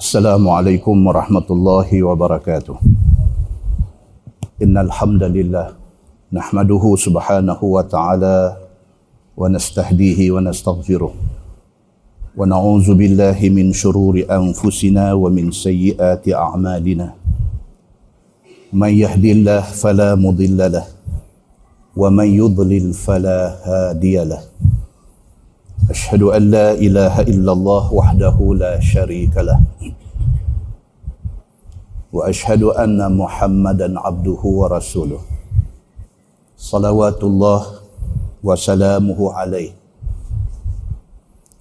السلام عليكم ورحمة الله وبركاته. إن الحمد لله نحمده سبحانه وتعالى ونستهديه ونستغفره ونعوذ بالله من شرور أنفسنا ومن سيئات أعمالنا. من يهد الله فلا مضل له ومن يضلل فلا هادي له. أشهد أن لا إله إلا الله وحده لا شريك له وأشهد أن محمدا عبده ورسوله صلوات الله وسلامه عليه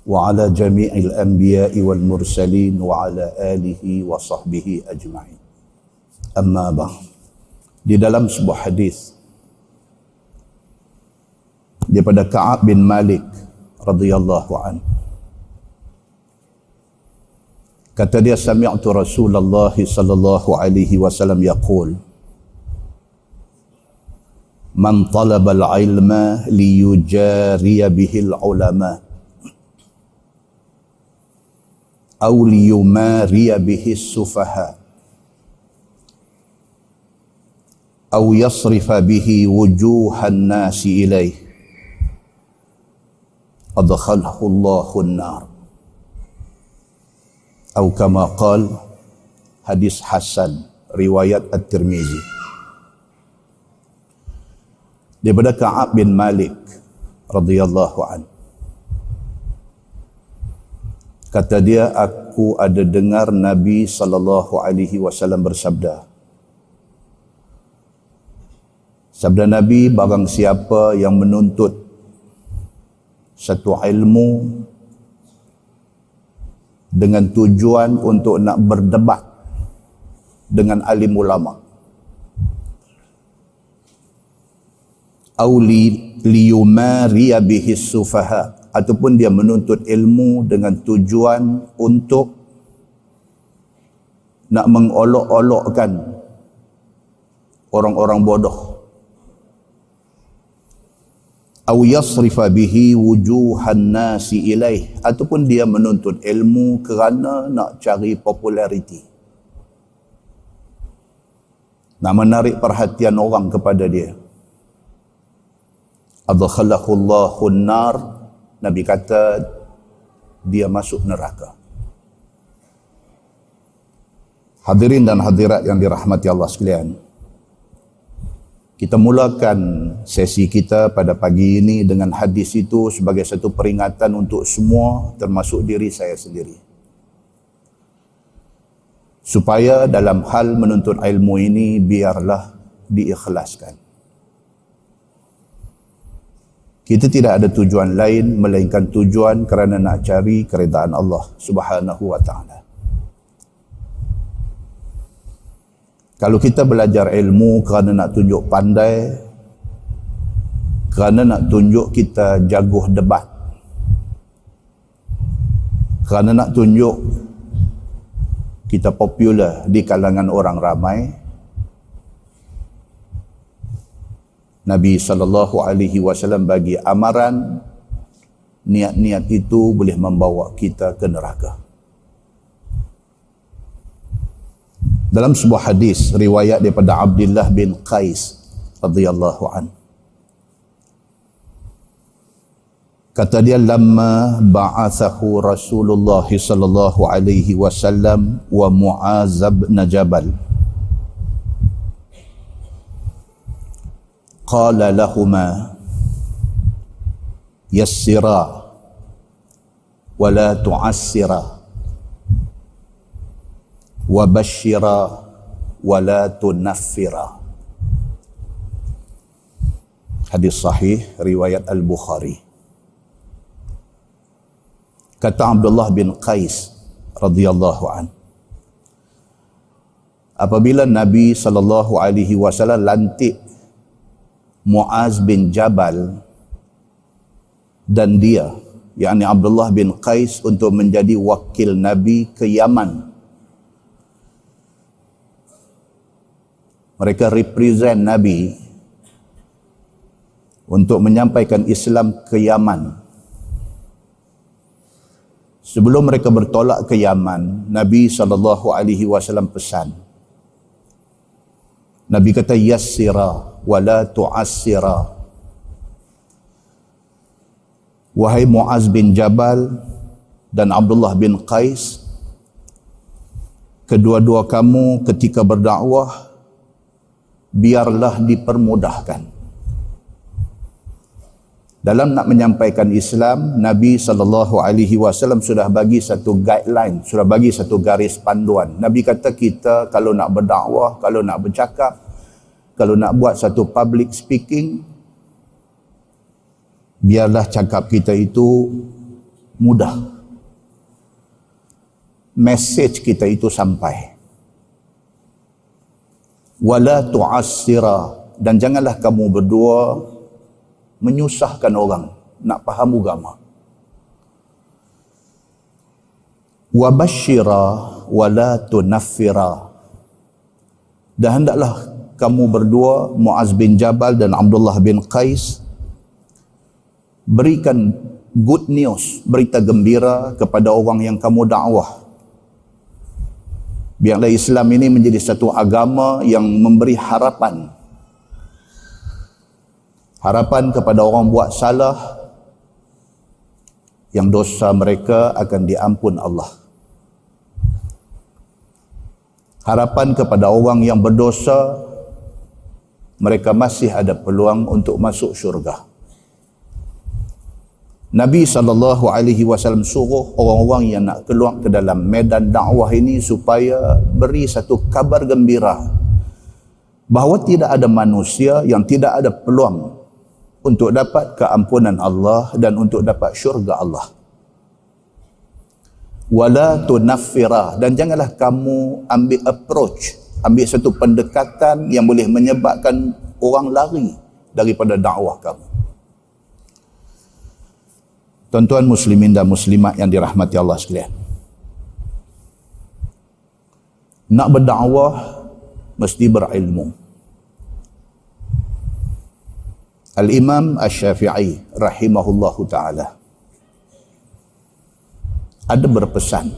وعلى جميع الأنبياء والمرسلين وعلى آله وصحبه أجمعين أما بعد di dalam sebuah hadis daripada Ka'ab bin Malik radhiyallahu an kata dia sami'tu Rasulullah sallallahu alaihi wasallam yaqul man talaba al-ilma liyujariya bihi al-ulama aw liyumariya bihi as-sufaha aw yasrifa bihi wujuhan nasi ilayhi أدخله الله النار أو كما قال حديث حسن رواية الترمذي daripada Ka'ab bin Malik radhiyallahu an kata dia aku ada dengar Nabi sallallahu alaihi wasallam bersabda sabda Nabi barang siapa yang menuntut satu ilmu dengan tujuan untuk nak berdebat dengan alim ulama. Au li liyumari bihi sufaha. Ataupun dia menuntut ilmu dengan tujuan untuk nak mengolok-olokkan orang-orang bodoh au yasrifa bihi wujuhan nasi ilaih. Ataupun dia menuntut ilmu kerana nak cari populariti. Nak menarik perhatian orang kepada dia. Adkhalahu Allahu nar nabi kata dia masuk neraka. Hadirin dan hadirat yang dirahmati Allah sekalian kita mulakan sesi kita pada pagi ini dengan hadis itu sebagai satu peringatan untuk semua termasuk diri saya sendiri. Supaya dalam hal menuntut ilmu ini biarlah diikhlaskan. Kita tidak ada tujuan lain melainkan tujuan kerana nak cari keredaan Allah Subhanahu wa taala. Kalau kita belajar ilmu kerana nak tunjuk pandai, kerana nak tunjuk kita jaguh debat, kerana nak tunjuk kita popular di kalangan orang ramai, Nabi sallallahu alaihi wasallam bagi amaran niat-niat itu boleh membawa kita ke neraka. Dalam sebuah hadis riwayat daripada Abdullah bin Qais radhiyallahu an kata dia lamma ba'athahu Rasulullah sallallahu alaihi wasallam wa Mu'az bin Jabal. Qala lahumā yassira wa la wa bashira wa la tunaffira hadis sahih riwayat al-bukhari kata Abdullah bin Qais radhiyallahu an apabila Nabi sallallahu alaihi wasallam lantik Muaz bin Jabal dan dia yakni Abdullah bin Qais untuk menjadi wakil Nabi ke Yaman mereka represent Nabi untuk menyampaikan Islam ke Yaman Sebelum mereka bertolak ke Yaman, Nabi SAW pesan. Nabi kata, Yassira wa la tu'assira. Wahai Muaz bin Jabal dan Abdullah bin Qais, kedua-dua kamu ketika berdakwah, biarlah dipermudahkan. Dalam nak menyampaikan Islam Nabi sallallahu alaihi wasallam sudah bagi satu guideline sudah bagi satu garis panduan. Nabi kata kita kalau nak berdakwah kalau nak bercakap kalau nak buat satu public speaking biarlah cakap kita itu mudah. Message kita itu sampai wala tu'assira dan janganlah kamu berdua menyusahkan orang nak faham agama. Wa basyira wa la tunaffira. Dan hendaklah kamu berdua Muaz bin Jabal dan Abdullah bin Qais berikan good news, berita gembira kepada orang yang kamu dakwah. Biarlah Islam ini menjadi satu agama yang memberi harapan. Harapan kepada orang buat salah yang dosa mereka akan diampun Allah. Harapan kepada orang yang berdosa mereka masih ada peluang untuk masuk syurga Nabi wasallam suruh orang-orang yang nak keluar ke dalam medan dakwah ini supaya beri satu kabar gembira bahawa tidak ada manusia yang tidak ada peluang untuk dapat keampunan Allah dan untuk dapat syurga Allah. Wala tunaffira dan janganlah kamu ambil approach, ambil satu pendekatan yang boleh menyebabkan orang lari daripada dakwah kamu. Tuan-tuan muslimin dan muslimat yang dirahmati Allah sekalian. Nak berdakwah mesti berilmu. Al-Imam Ash-Syafi'i rahimahullahu taala ada berpesan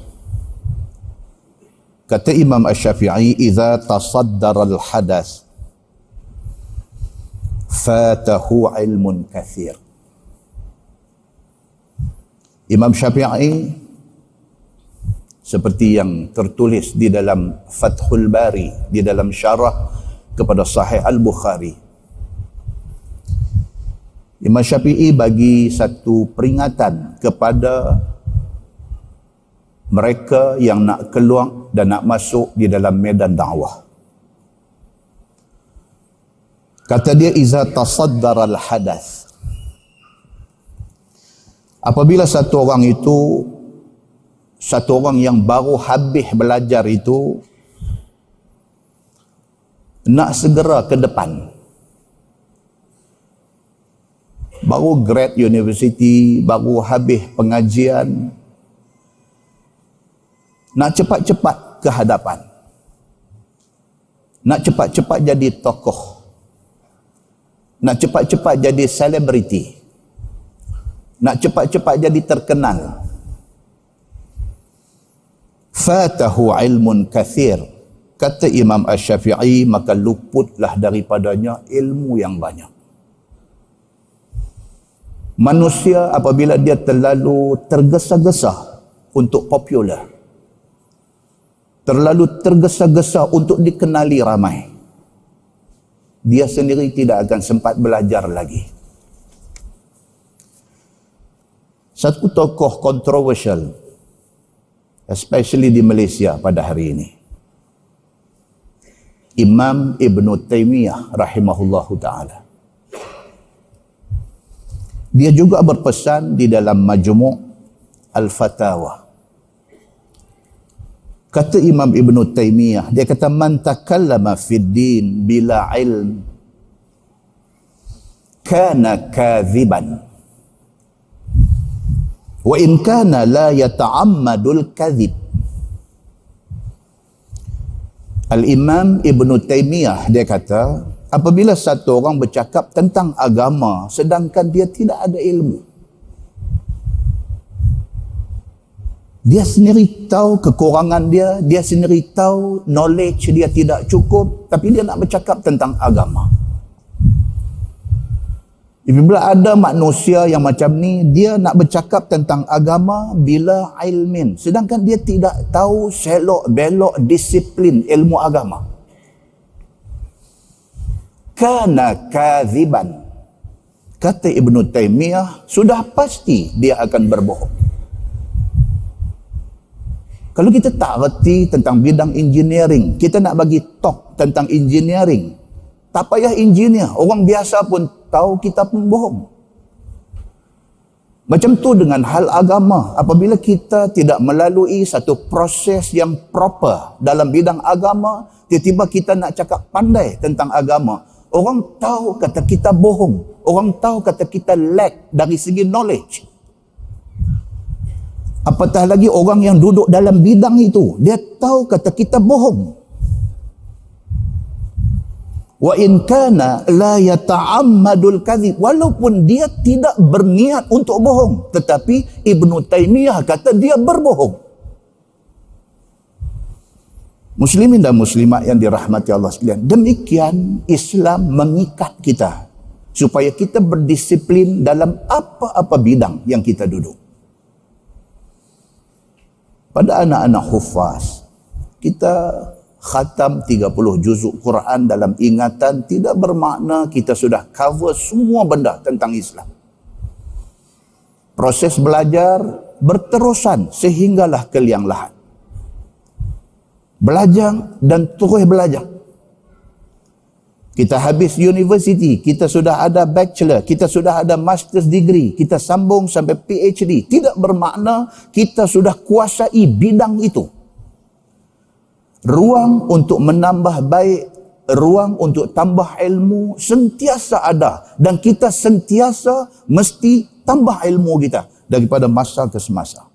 kata Imam Ash-Syafi'i idza tasaddara al-hadath fatahu ilmun kathir Imam Syafi'i seperti yang tertulis di dalam Fathul Bari di dalam syarah kepada Sahih Al-Bukhari Imam Syafi'i bagi satu peringatan kepada mereka yang nak keluar dan nak masuk di dalam medan dakwah. Kata dia iza tasaddar al hadath. Apabila satu orang itu satu orang yang baru habis belajar itu nak segera ke depan baru grad university, baru habis pengajian, nak cepat-cepat ke hadapan. Nak cepat-cepat jadi tokoh. Nak cepat-cepat jadi selebriti. Nak cepat-cepat jadi terkenal. Fatahu ilmun kathir. Kata Imam Ash-Syafi'i, maka luputlah daripadanya ilmu yang banyak manusia apabila dia terlalu tergesa-gesa untuk popular terlalu tergesa-gesa untuk dikenali ramai dia sendiri tidak akan sempat belajar lagi satu tokoh kontroversial especially di Malaysia pada hari ini Imam Ibn Taymiyah rahimahullahu ta'ala dia juga berpesan di dalam majmu' Al-Fatawa. Kata Imam Ibn Taymiyah, dia kata man takallama fid din bila ilm kana kadhiban. Wa in kana la yata'ammadul kadhib. Al-Imam Ibn Taymiyah dia kata apabila satu orang bercakap tentang agama sedangkan dia tidak ada ilmu Dia sendiri tahu kekurangan dia, dia sendiri tahu knowledge dia tidak cukup, tapi dia nak bercakap tentang agama. Bila ada manusia yang macam ni, dia nak bercakap tentang agama bila ilmin. Sedangkan dia tidak tahu selok belok disiplin ilmu agama. Kana kaziban. Kata Ibn Taymiyah, sudah pasti dia akan berbohong. Kalau kita tak reti tentang bidang engineering, kita nak bagi talk tentang engineering, tak payah engineer, orang biasa pun tahu kita pun bohong. Macam tu dengan hal agama, apabila kita tidak melalui satu proses yang proper dalam bidang agama, tiba-tiba kita nak cakap pandai tentang agama, orang tahu kata kita bohong, orang tahu kata kita lack dari segi knowledge. Apatah lagi orang yang duduk dalam bidang itu, dia tahu kata kita bohong. Wa in kana la yata'ammadul kadhib walaupun dia tidak berniat untuk bohong, tetapi Ibnu Taimiyah kata dia berbohong. Muslimin dan muslimat yang dirahmati Allah sekalian, demikian Islam mengikat kita supaya kita berdisiplin dalam apa-apa bidang yang kita duduk pada anak-anak hufaz kita khatam 30 juzuk Quran dalam ingatan tidak bermakna kita sudah cover semua benda tentang Islam proses belajar berterusan sehinggalah ke liang lahat belajar dan terus belajar kita habis university, kita sudah ada bachelor, kita sudah ada master's degree, kita sambung sampai PhD. Tidak bermakna kita sudah kuasai bidang itu. Ruang untuk menambah baik, ruang untuk tambah ilmu sentiasa ada. Dan kita sentiasa mesti tambah ilmu kita daripada masa ke semasa.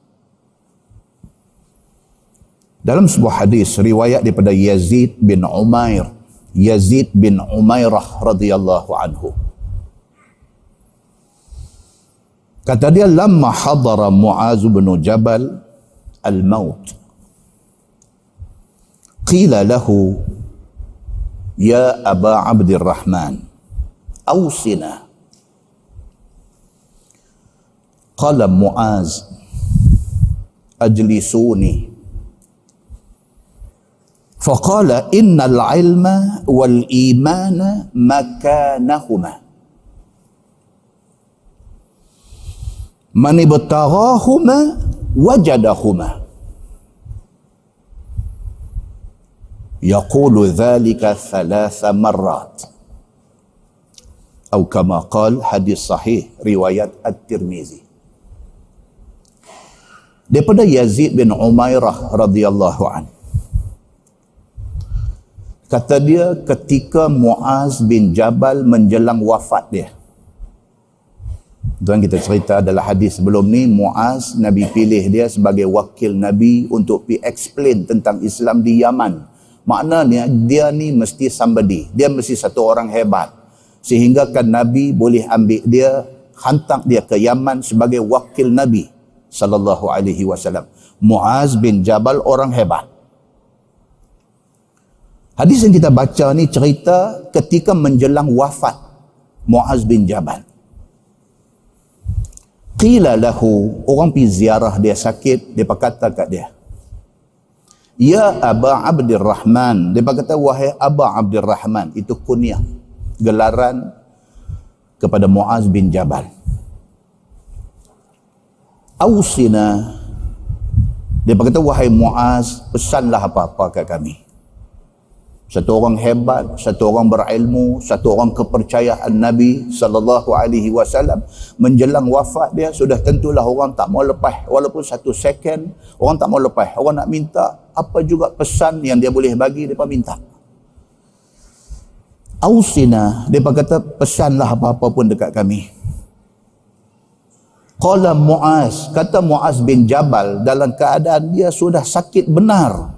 Dalam sebuah hadis riwayat daripada Yazid bin Umair Yazid bin Umairah radhiyallahu anhu. Kata dia lamma hadara Muaz bin Jabal al-maut. قيل له يا أبا عبد الرحمن أوصنا. قال معاذ أجلسوني. فقال إن العلم والإيمان مكانهما. من ابتغاهما وجدهما. yaqulu dhalika thalatha marrat atau kama qal hadis sahih riwayat At-Tirmizi daripada Yazid bin Umairah radhiyallahu an. Kata dia ketika Muaz bin Jabal menjelang wafat dia. Tuan kita cerita adalah hadis sebelum ni Muaz Nabi pilih dia sebagai wakil Nabi untuk pi explain tentang Islam di Yaman. Maknanya dia ni mesti somebody. Dia mesti satu orang hebat. Sehingga kan Nabi boleh ambil dia hantar dia ke Yaman sebagai wakil Nabi sallallahu alaihi wasallam. Muaz bin Jabal orang hebat. Hadis yang kita baca ni cerita ketika menjelang wafat Muaz bin Jabal. Qila lahu, orang pergi ziarah dia sakit, dia berkata kat dia. Ya Aba Abdurrahman. Dia berkata, wahai Aba Abdurrahman. Itu kunyah. Gelaran kepada Muaz bin Jabal. Ausina. Dia berkata, wahai Muaz, pesanlah apa-apa kat kami satu orang hebat, satu orang berilmu, satu orang kepercayaan Nabi sallallahu alaihi wasallam menjelang wafat dia sudah tentulah orang tak mau lepas walaupun satu second orang tak mau lepas. Orang nak minta apa juga pesan yang dia boleh bagi depa minta. Ausina, dia kata pesanlah apa-apa pun dekat kami. Qala Muaz, kata Muaz bin Jabal dalam keadaan dia sudah sakit benar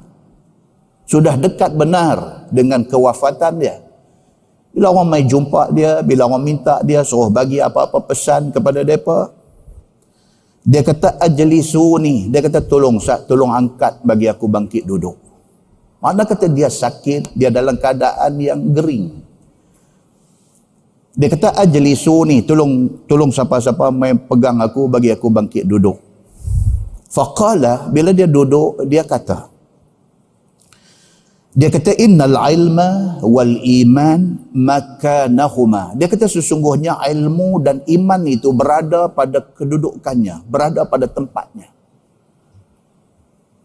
sudah dekat benar dengan kewafatan dia. Bila orang mai jumpa dia, bila orang minta dia suruh bagi apa-apa pesan kepada mereka, Dia kata ajlisuni, dia kata tolong tolong angkat bagi aku bangkit duduk. Mana kata dia sakit, dia dalam keadaan yang gering. Dia kata ajlisuni, tolong tolong siapa-siapa main pegang aku bagi aku bangkit duduk. Faqala bila dia duduk dia kata dia kata innal ilma wal iman makanahuma. Dia kata sesungguhnya ilmu dan iman itu berada pada kedudukannya, berada pada tempatnya.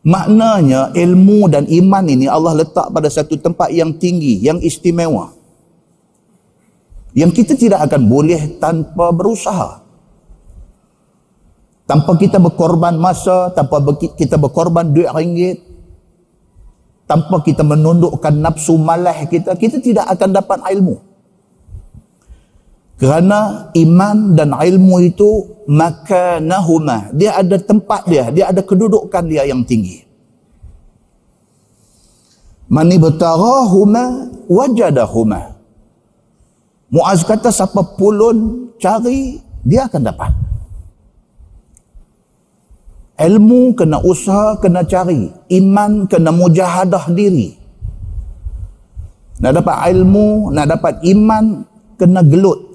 Maknanya ilmu dan iman ini Allah letak pada satu tempat yang tinggi, yang istimewa. Yang kita tidak akan boleh tanpa berusaha. Tanpa kita berkorban masa, tanpa kita berkorban duit ringgit, tanpa kita menundukkan nafsu malah kita, kita tidak akan dapat ilmu. Kerana iman dan ilmu itu makanahuma. Dia ada tempat dia, dia ada kedudukan dia yang tinggi. Mani betarahuma wajadahuma. Muaz kata siapa pulun cari, dia akan dapat. Ilmu kena usaha, kena cari. Iman kena mujahadah diri. Nak dapat ilmu, nak dapat iman, kena gelut.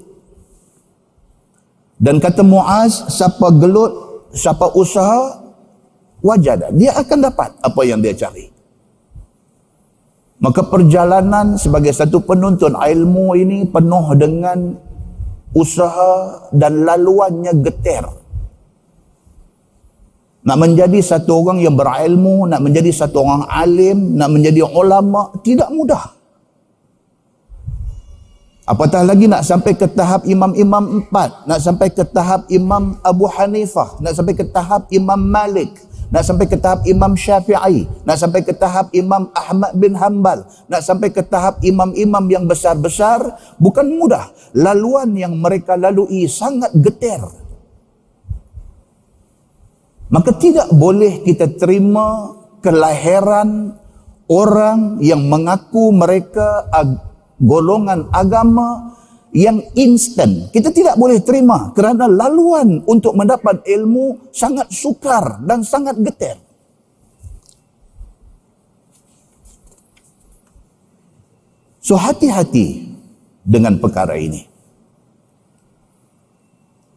Dan kata Muaz, siapa gelut, siapa usaha, wajar Dia akan dapat apa yang dia cari. Maka perjalanan sebagai satu penuntun ilmu ini penuh dengan usaha dan laluannya getir. Nak menjadi satu orang yang berilmu, nak menjadi satu orang alim, nak menjadi ulama, tidak mudah. Apatah lagi nak sampai ke tahap imam-imam empat, nak sampai ke tahap imam Abu Hanifah, nak sampai ke tahap imam Malik, nak sampai ke tahap imam Syafi'i, nak sampai ke tahap imam Ahmad bin Hanbal, nak sampai ke tahap imam-imam yang besar-besar, bukan mudah. Laluan yang mereka lalui sangat getir. Maka tidak boleh kita terima kelahiran orang yang mengaku mereka ag- golongan agama yang instan. Kita tidak boleh terima kerana laluan untuk mendapat ilmu sangat sukar dan sangat getir. So hati-hati dengan perkara ini.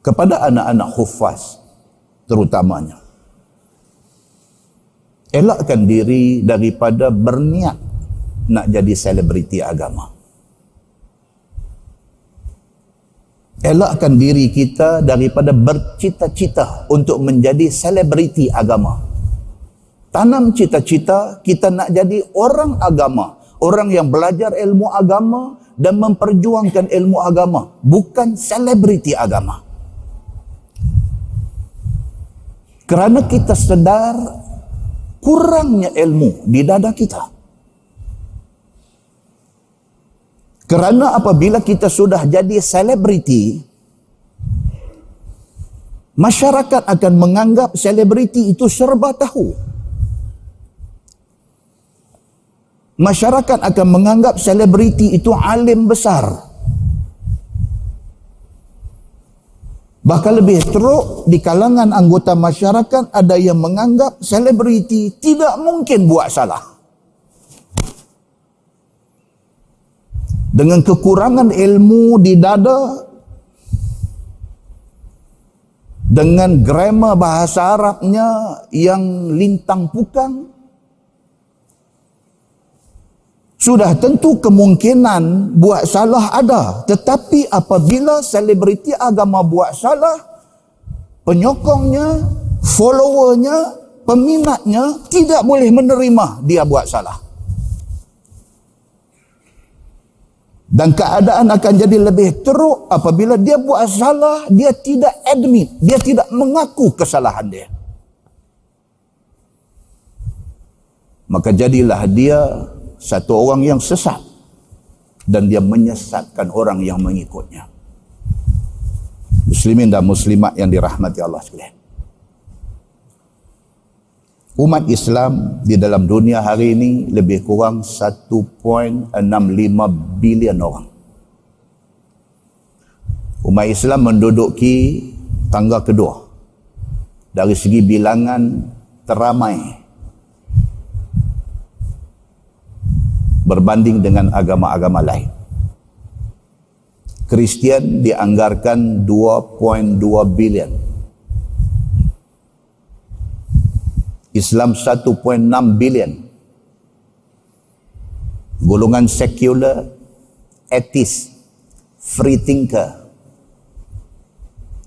Kepada anak-anak hufaz terutamanya elakkan diri daripada berniat nak jadi selebriti agama. Elakkan diri kita daripada bercita-cita untuk menjadi selebriti agama. Tanam cita-cita kita nak jadi orang agama, orang yang belajar ilmu agama dan memperjuangkan ilmu agama, bukan selebriti agama. Kerana kita sedar kurangnya ilmu di dada kita. Kerana apabila kita sudah jadi selebriti, masyarakat akan menganggap selebriti itu serba tahu. Masyarakat akan menganggap selebriti itu alim besar. Bahkan lebih teruk di kalangan anggota masyarakat ada yang menganggap selebriti tidak mungkin buat salah. Dengan kekurangan ilmu di dada dengan grammar bahasa Arabnya yang lintang pukang sudah tentu kemungkinan buat salah ada. Tetapi apabila selebriti agama buat salah penyokongnya followernya peminatnya tidak boleh menerima dia buat salah. Dan keadaan akan jadi lebih teruk apabila dia buat salah dia tidak admit dia tidak mengaku kesalahan dia. Maka jadilah dia satu orang yang sesat dan dia menyesatkan orang yang mengikutnya. Muslimin dan muslimat yang dirahmati Allah sekalian. Umat Islam di dalam dunia hari ini lebih kurang 1.65 bilion orang. Umat Islam menduduki tangga kedua dari segi bilangan teramai berbanding dengan agama-agama lain. Kristian dianggarkan 2.2 bilion. Islam 1.6 bilion. Golongan sekular, etis, free thinker,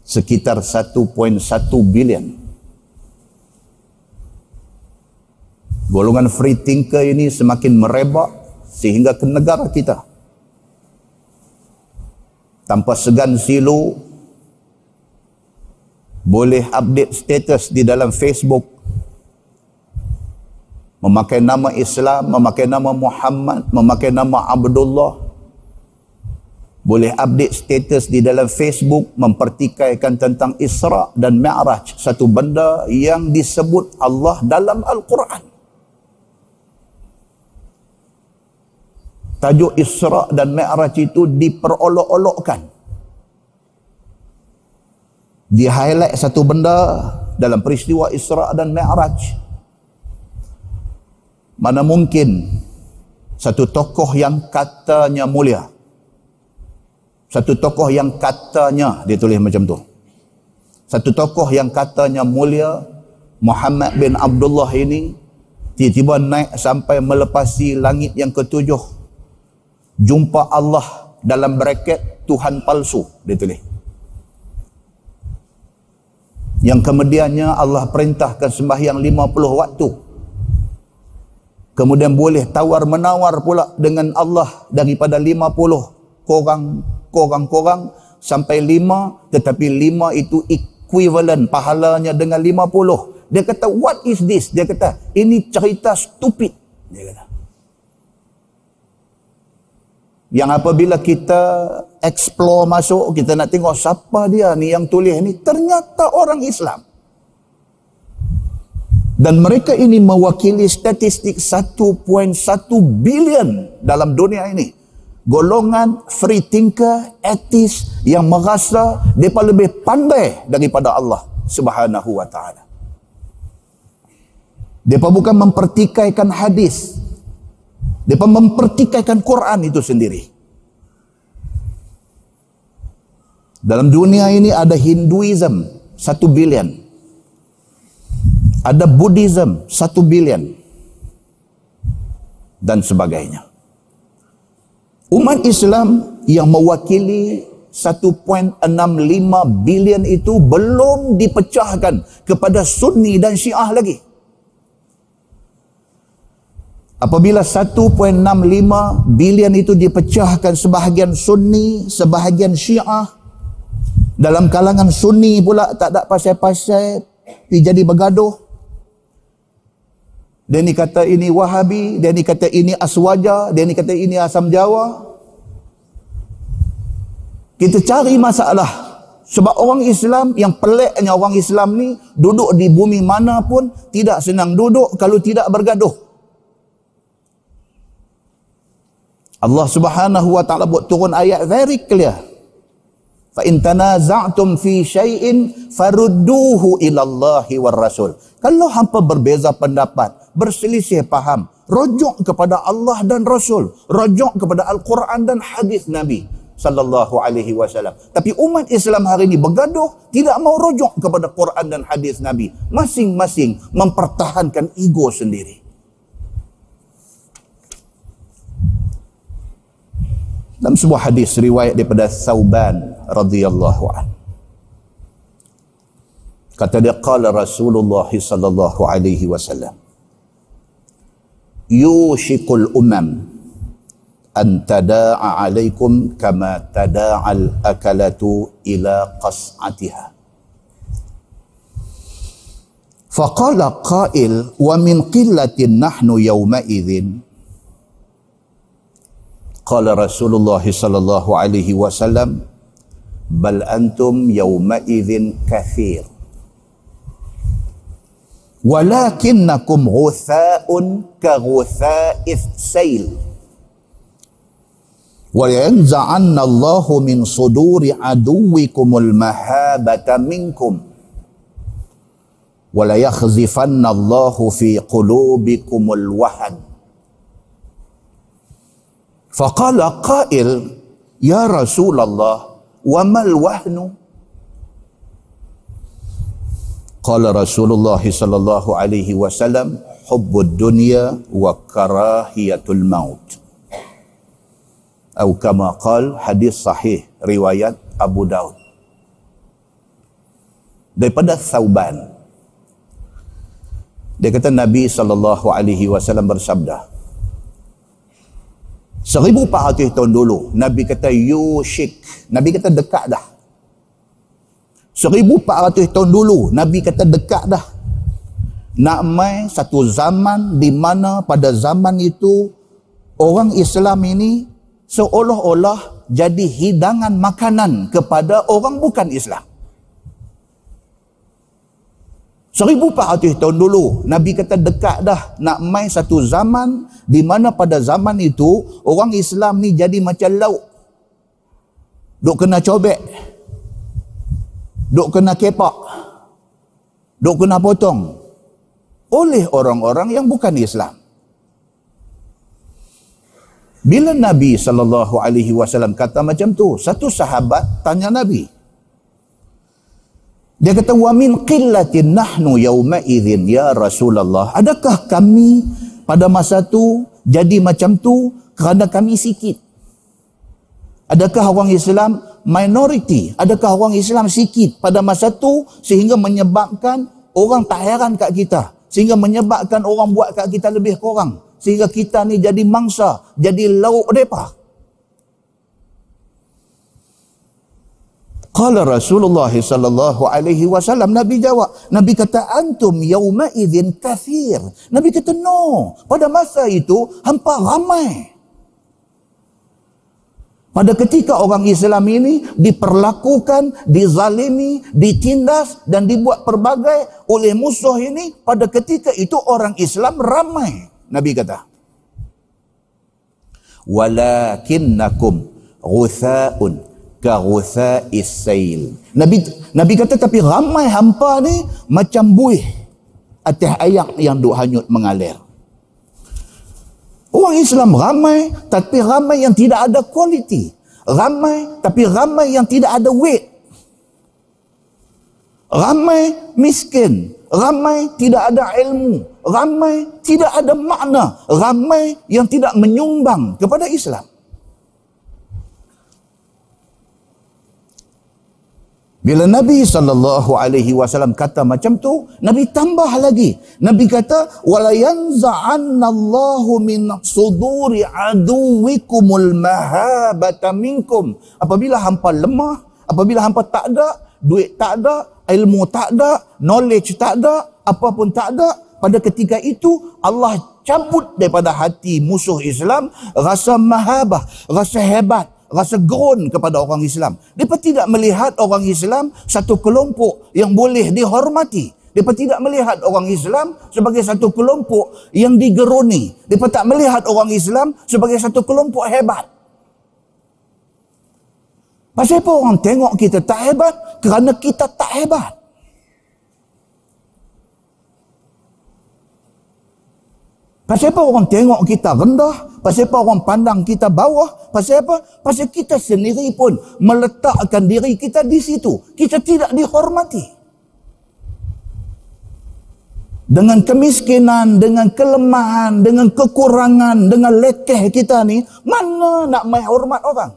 sekitar 1.1 bilion. Golongan free thinker ini semakin merebak sehingga ke negara kita. Tanpa segan silu, boleh update status di dalam Facebook. Memakai nama Islam, memakai nama Muhammad, memakai nama Abdullah, boleh update status di dalam Facebook mempertikaikan tentang Isra dan Mi'raj. Satu benda yang disebut Allah dalam Al-Quran tajuk Isra dan Mi'raj itu diperolok-olokkan di highlight satu benda dalam peristiwa Isra dan Mi'raj mana mungkin satu tokoh yang katanya mulia satu tokoh yang katanya dia tulis macam tu. Satu tokoh yang katanya mulia Muhammad bin Abdullah ini tiba-tiba naik sampai melepasi langit yang ketujuh. Jumpa Allah dalam bracket Tuhan palsu dia tulis. Yang kemudiannya Allah perintahkan sembahyang 50 waktu. Kemudian boleh tawar menawar pula dengan Allah daripada 50 korang korang-korang sampai lima tetapi lima itu equivalent pahalanya dengan lima puluh. Dia kata what is this? Dia kata ini cerita stupid. Dia kata. Yang apabila kita explore masuk, kita nak tengok siapa dia ni yang tulis ni, ternyata orang Islam. Dan mereka ini mewakili statistik 1.1 bilion dalam dunia ini golongan free thinker, etis yang merasa mereka lebih pandai daripada Allah subhanahu wa ta'ala. Mereka bukan mempertikaikan hadis. Mereka mempertikaikan Quran itu sendiri. Dalam dunia ini ada Hinduism, satu bilion. Ada Buddhism, satu bilion. Dan sebagainya. Umat Islam yang mewakili 1.65 bilion itu belum dipecahkan kepada Sunni dan Syiah lagi. Apabila 1.65 bilion itu dipecahkan sebahagian Sunni, sebahagian Syiah, dalam kalangan Sunni pula tak ada pasal-pasal jadi bergaduh. Dia ni kata ini Wahabi, dia ni kata ini Aswaja, dia ni kata ini Asam Jawa. Kita cari masalah. Sebab orang Islam yang peliknya orang Islam ni duduk di bumi mana pun tidak senang duduk kalau tidak bergaduh. Allah Subhanahu wa taala buat turun ayat very clear. Fa in tanaza'tum fi syai'in farudduhu ila Allah war Rasul. Kalau hampa berbeza pendapat, berselisih faham, rujuk kepada Allah dan Rasul, rujuk kepada Al-Quran dan hadis Nabi sallallahu alaihi wasallam. Tapi umat Islam hari ini bergaduh, tidak mau rujuk kepada Quran dan hadis Nabi. Masing-masing mempertahankan ego sendiri. Dalam sebuah hadis riwayat daripada Thauban radhiyallahu an. Kata dia qala Rasulullah sallallahu alaihi wasallam yushikul umam an tada'a alaikum kama tada'al akalatu ila qas'atiha faqala qail wa min qillatin قال رسول الله صلى الله عليه وسلم بل أنتم يومئذ كثير. ولكنكم غثاء كغثاء السيل. وينزعن الله من صدور عدوكم المهابة منكم. وليخزفن الله في قلوبكم الوهن. Faqala qail ya rasulullah wa mal wahnu? Qala rasulullah sallallahu alaihi wasallam hubbud dunya wa karahiyatul maut. Atau kama qal hadis sahih riwayat Abu Daud. Daripada Thauban. Dia kata Nabi sallallahu alaihi wasallam bersabda 1400 tahun dulu Nabi kata yushik Nabi kata dekat dah. 1400 tahun dulu Nabi kata dekat dah. Nak mai satu zaman di mana pada zaman itu orang Islam ini seolah-olah jadi hidangan makanan kepada orang bukan Islam 1400 tahun dulu Nabi kata dekat dah nak main satu zaman di mana pada zaman itu orang Islam ni jadi macam lauk. Duk kena cobek. Duk kena kepak. Duk kena potong. Oleh orang-orang yang bukan Islam. Bila Nabi sallallahu alaihi wasallam kata macam tu satu sahabat tanya Nabi dia kata wa min qillatin nahnu yauma idzin ya Rasulullah. Adakah kami pada masa tu jadi macam tu kerana kami sikit? Adakah orang Islam minority? Adakah orang Islam sikit pada masa tu sehingga menyebabkan orang tak heran kat kita? Sehingga menyebabkan orang buat kat kita lebih kurang. Sehingga kita ni jadi mangsa, jadi lauk mereka. Qala Rasulullah sallallahu alaihi wasallam Nabi jawab Nabi kata antum yauma idzin kathir Nabi kata no pada masa itu hampa ramai pada ketika orang Islam ini diperlakukan, dizalimi, ditindas dan dibuat pelbagai oleh musuh ini, pada ketika itu orang Islam ramai. Nabi kata. Walakinnakum ghutha'un karutha isail. Nabi Nabi kata tapi ramai hampa ni macam buih atas air yang duk hanyut mengalir. Orang Islam ramai tapi ramai yang tidak ada kualiti. Ramai tapi ramai yang tidak ada weight. Ramai miskin. Ramai tidak ada ilmu. Ramai tidak ada makna. Ramai yang tidak menyumbang kepada Islam. Bila Nabi sallallahu alaihi wasallam kata macam tu, Nabi tambah lagi. Nabi kata wala yanza'annallahu min suduri aduwikumul mahabata minkum. Apabila hampa lemah, apabila hampa tak ada, duit tak ada, ilmu tak ada, knowledge tak ada, apa pun tak ada, pada ketika itu Allah cabut daripada hati musuh Islam rasa mahabah, rasa hebat, rasa gerun kepada orang Islam. Mereka tidak melihat orang Islam satu kelompok yang boleh dihormati. Mereka tidak melihat orang Islam sebagai satu kelompok yang digeruni. Mereka tak melihat orang Islam sebagai satu kelompok hebat. Pasal apa orang tengok kita tak hebat? Kerana kita tak hebat. Pasal apa orang tengok kita rendah? Pasal apa orang pandang kita bawah? Pasal apa? Pasal kita sendiri pun meletakkan diri kita di situ. Kita tidak dihormati. Dengan kemiskinan, dengan kelemahan, dengan kekurangan, dengan lekeh kita ni, mana nak mai hormat orang?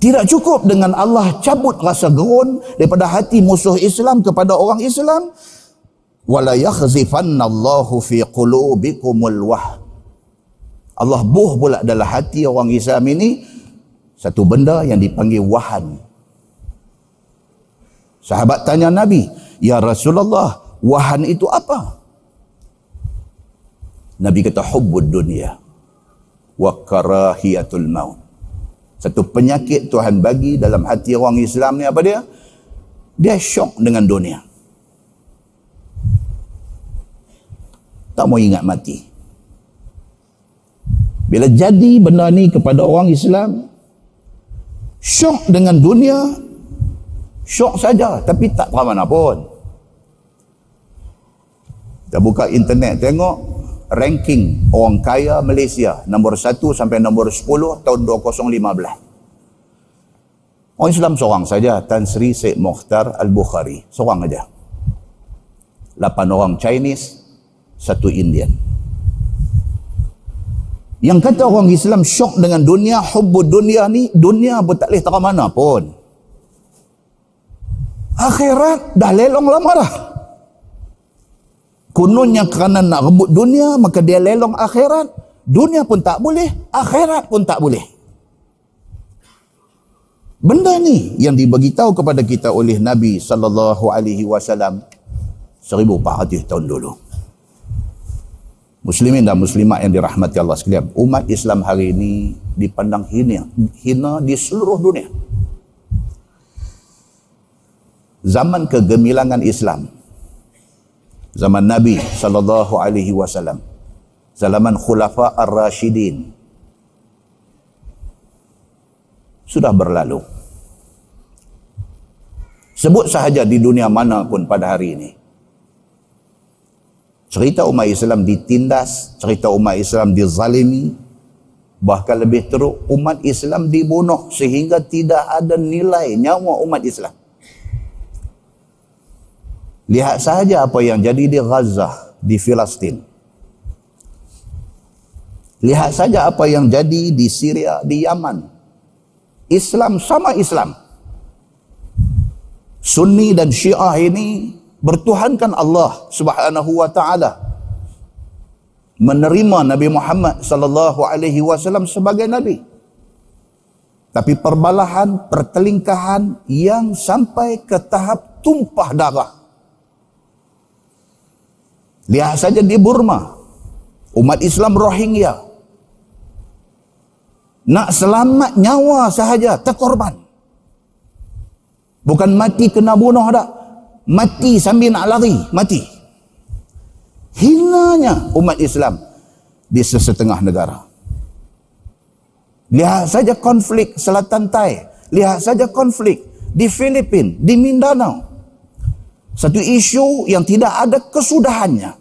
Tidak cukup dengan Allah cabut rasa gerun daripada hati musuh Islam kepada orang Islam wala yakhzifanna Allahu fi qulubikumul wah. Allah buh pula dalam hati orang Islam ini satu benda yang dipanggil wahan. Sahabat tanya Nabi ya Rasulullah wahan itu apa? Nabi kata hubbud dunia wa karahiyatul maut. Satu penyakit Tuhan bagi dalam hati orang Islam ni apa dia? Dia syok dengan dunia tak mau ingat mati. Bila jadi benda ni kepada orang Islam, syok dengan dunia, Syok saja tapi tak ke mana pun. Kita buka internet tengok ranking orang kaya Malaysia nombor 1 sampai nombor 10 tahun 2015. Orang Islam seorang saja Tan Sri Syed Mokhtar Al-Bukhari. Seorang aja. 8 orang Chinese, satu Indian. Yang kata orang Islam syok dengan dunia, hubbud dunia ni, dunia pun tak boleh tak mana pun. Akhirat dah lelong lama dah. Kononnya kerana nak rebut dunia, maka dia lelong akhirat. Dunia pun tak boleh, akhirat pun tak boleh. Benda ni yang diberitahu kepada kita oleh Nabi sallallahu alaihi wasallam 1400 tahun dulu. Muslimin dan muslimat yang dirahmati Allah sekalian, umat Islam hari ini dipandang hina, hina di seluruh dunia. Zaman kegemilangan Islam, zaman Nabi sallallahu alaihi wasallam, zaman khulafa ar-rasyidin sudah berlalu. Sebut sahaja di dunia mana pun pada hari ini cerita umat Islam ditindas, cerita umat Islam dizalimi, bahkan lebih teruk umat Islam dibunuh sehingga tidak ada nilai nyawa umat Islam. Lihat sahaja apa yang jadi di Gaza, di Filistin. Lihat saja apa yang jadi di Syria, di Yaman. Islam sama Islam. Sunni dan Syiah ini bertuhankan Allah Subhanahu wa taala. Menerima Nabi Muhammad sallallahu alaihi wasallam sebagai nabi. Tapi perbalahan pertelingkahan yang sampai ke tahap tumpah darah. Lihat saja di Burma. Umat Islam Rohingya. Nak selamat nyawa sahaja terkorban. Bukan mati kena bunuh dah mati sambil nak lari. Mati. Hinanya umat Islam di sesetengah negara. Lihat saja konflik selatan Thai. Lihat saja konflik di Filipin di Mindanao. Satu isu yang tidak ada kesudahannya.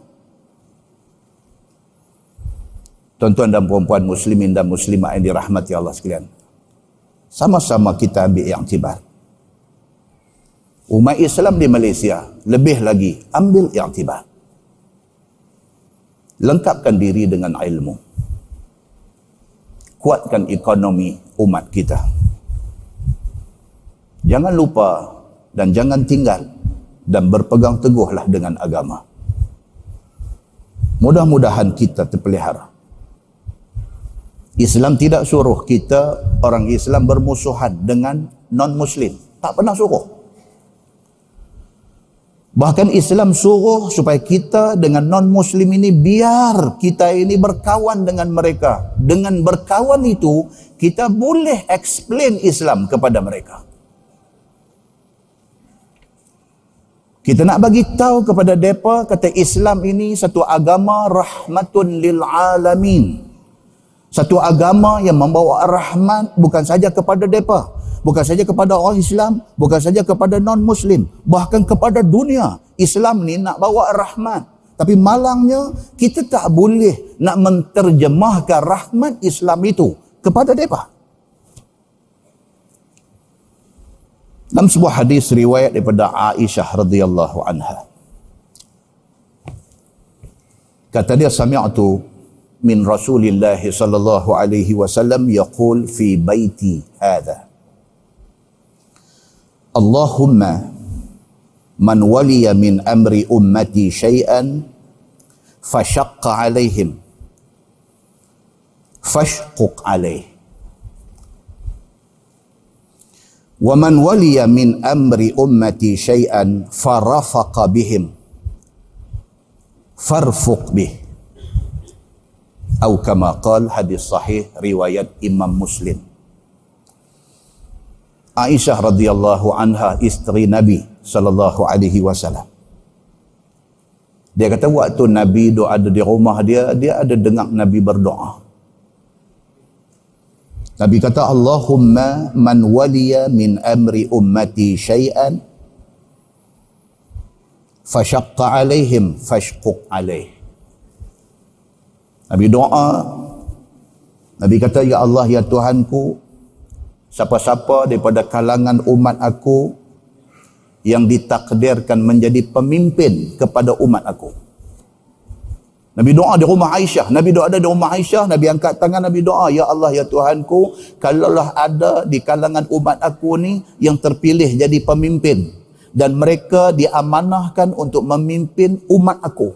Tuan-tuan dan puan-puan muslimin dan muslimat yang dirahmati Allah sekalian. Sama-sama kita ambil yang tibar umat Islam di Malaysia lebih lagi ambil i'tibar lengkapkan diri dengan ilmu. Kuatkan ekonomi umat kita. Jangan lupa dan jangan tinggal dan berpegang teguhlah dengan agama. Mudah-mudahan kita terpelihara. Islam tidak suruh kita orang Islam bermusuhan dengan non-muslim. Tak pernah suruh Bahkan Islam suruh supaya kita dengan non-muslim ini biar kita ini berkawan dengan mereka. Dengan berkawan itu, kita boleh explain Islam kepada mereka. Kita nak bagi tahu kepada mereka, kata Islam ini satu agama rahmatun lil alamin. Satu agama yang membawa rahmat bukan saja kepada mereka bukan saja kepada orang Islam, bukan saja kepada non-Muslim, bahkan kepada dunia. Islam ni nak bawa rahmat. Tapi malangnya, kita tak boleh nak menterjemahkan rahmat Islam itu kepada mereka. Dalam sebuah hadis riwayat daripada Aisyah radhiyallahu anha. Kata dia sami'tu min Rasulillah sallallahu alaihi wasallam yaqul fi baiti hadha. اللهم من ولي من أمر أمتي شيئا فشق عليهم. فاشقق عليه. ومن ولي من أمر أمتي شيئا فرفق بهم. فارفق به. أو كما قال حديث صحيح رواية إمام مسلم. Aisyah radhiyallahu anha isteri Nabi sallallahu alaihi wasallam. Dia kata waktu Nabi doa ada di rumah dia, dia ada dengar Nabi berdoa. Nabi kata Allahumma man waliya min amri ummati syai'an fashaqqa alaihim fashquq alaih. Nabi doa Nabi kata ya Allah ya Tuhanku siapa-siapa daripada kalangan umat aku yang ditakdirkan menjadi pemimpin kepada umat aku Nabi doa di rumah Aisyah. Nabi doa ada di rumah Aisyah. Nabi angkat tangan Nabi doa. Ya Allah ya Tuhanku. Kalaulah ada di kalangan umat aku ni yang terpilih jadi pemimpin. Dan mereka diamanahkan untuk memimpin umat aku.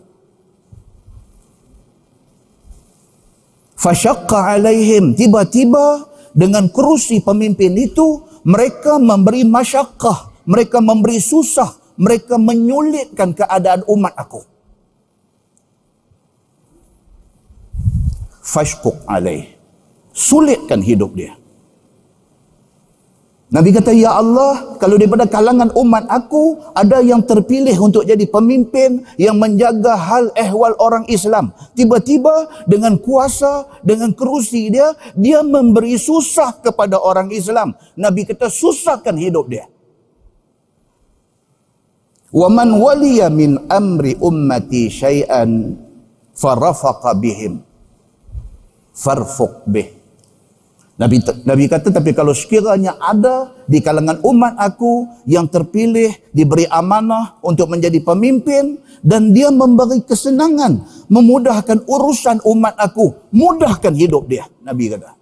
Fashaqqa alaihim. Tiba-tiba dengan kerusi pemimpin itu. Mereka memberi masyakkah. Mereka memberi susah. Mereka menyulitkan keadaan umat aku. fashquq alaih sulitkan hidup dia Nabi kata ya Allah kalau daripada kalangan umat aku ada yang terpilih untuk jadi pemimpin yang menjaga hal ehwal orang Islam. Tiba-tiba dengan kuasa dengan kerusi dia dia memberi susah kepada orang Islam. Nabi kata susahkan hidup dia. Man waliya min amri ummati syai'an farafaqa bihim. Farfuq bih. Nabi Nabi kata tapi kalau sekiranya ada di kalangan umat aku yang terpilih diberi amanah untuk menjadi pemimpin dan dia memberi kesenangan memudahkan urusan umat aku mudahkan hidup dia Nabi kata.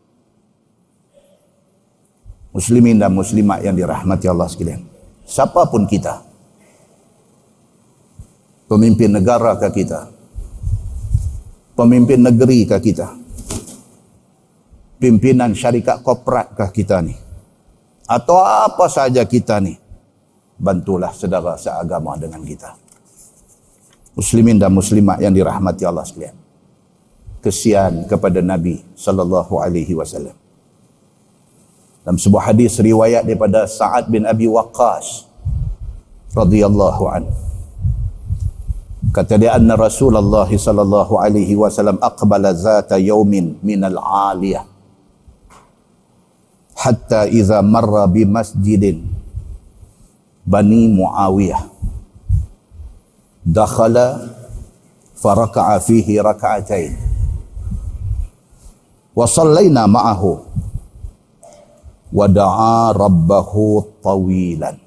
Muslimin dan muslimat yang dirahmati Allah sekalian siapapun kita pemimpin negara ke kita pemimpin negeri ke kita pimpinan syarikat korporatkah kita ni? Atau apa saja kita ni? Bantulah saudara seagama dengan kita. Muslimin dan muslimat yang dirahmati Allah sekalian. Kesian kepada Nabi sallallahu alaihi wasallam. Dalam sebuah hadis riwayat daripada Sa'ad bin Abi Waqqas radhiyallahu an. Kata dia anna Rasulullah sallallahu alaihi wasallam aqbala zata yaumin min al-aliyah hatta iza marra bi masjidin bani muawiyah dakhala faraka'a fihi raka'atain wa sallayna ma'ahu wa da'a rabbahu tawilan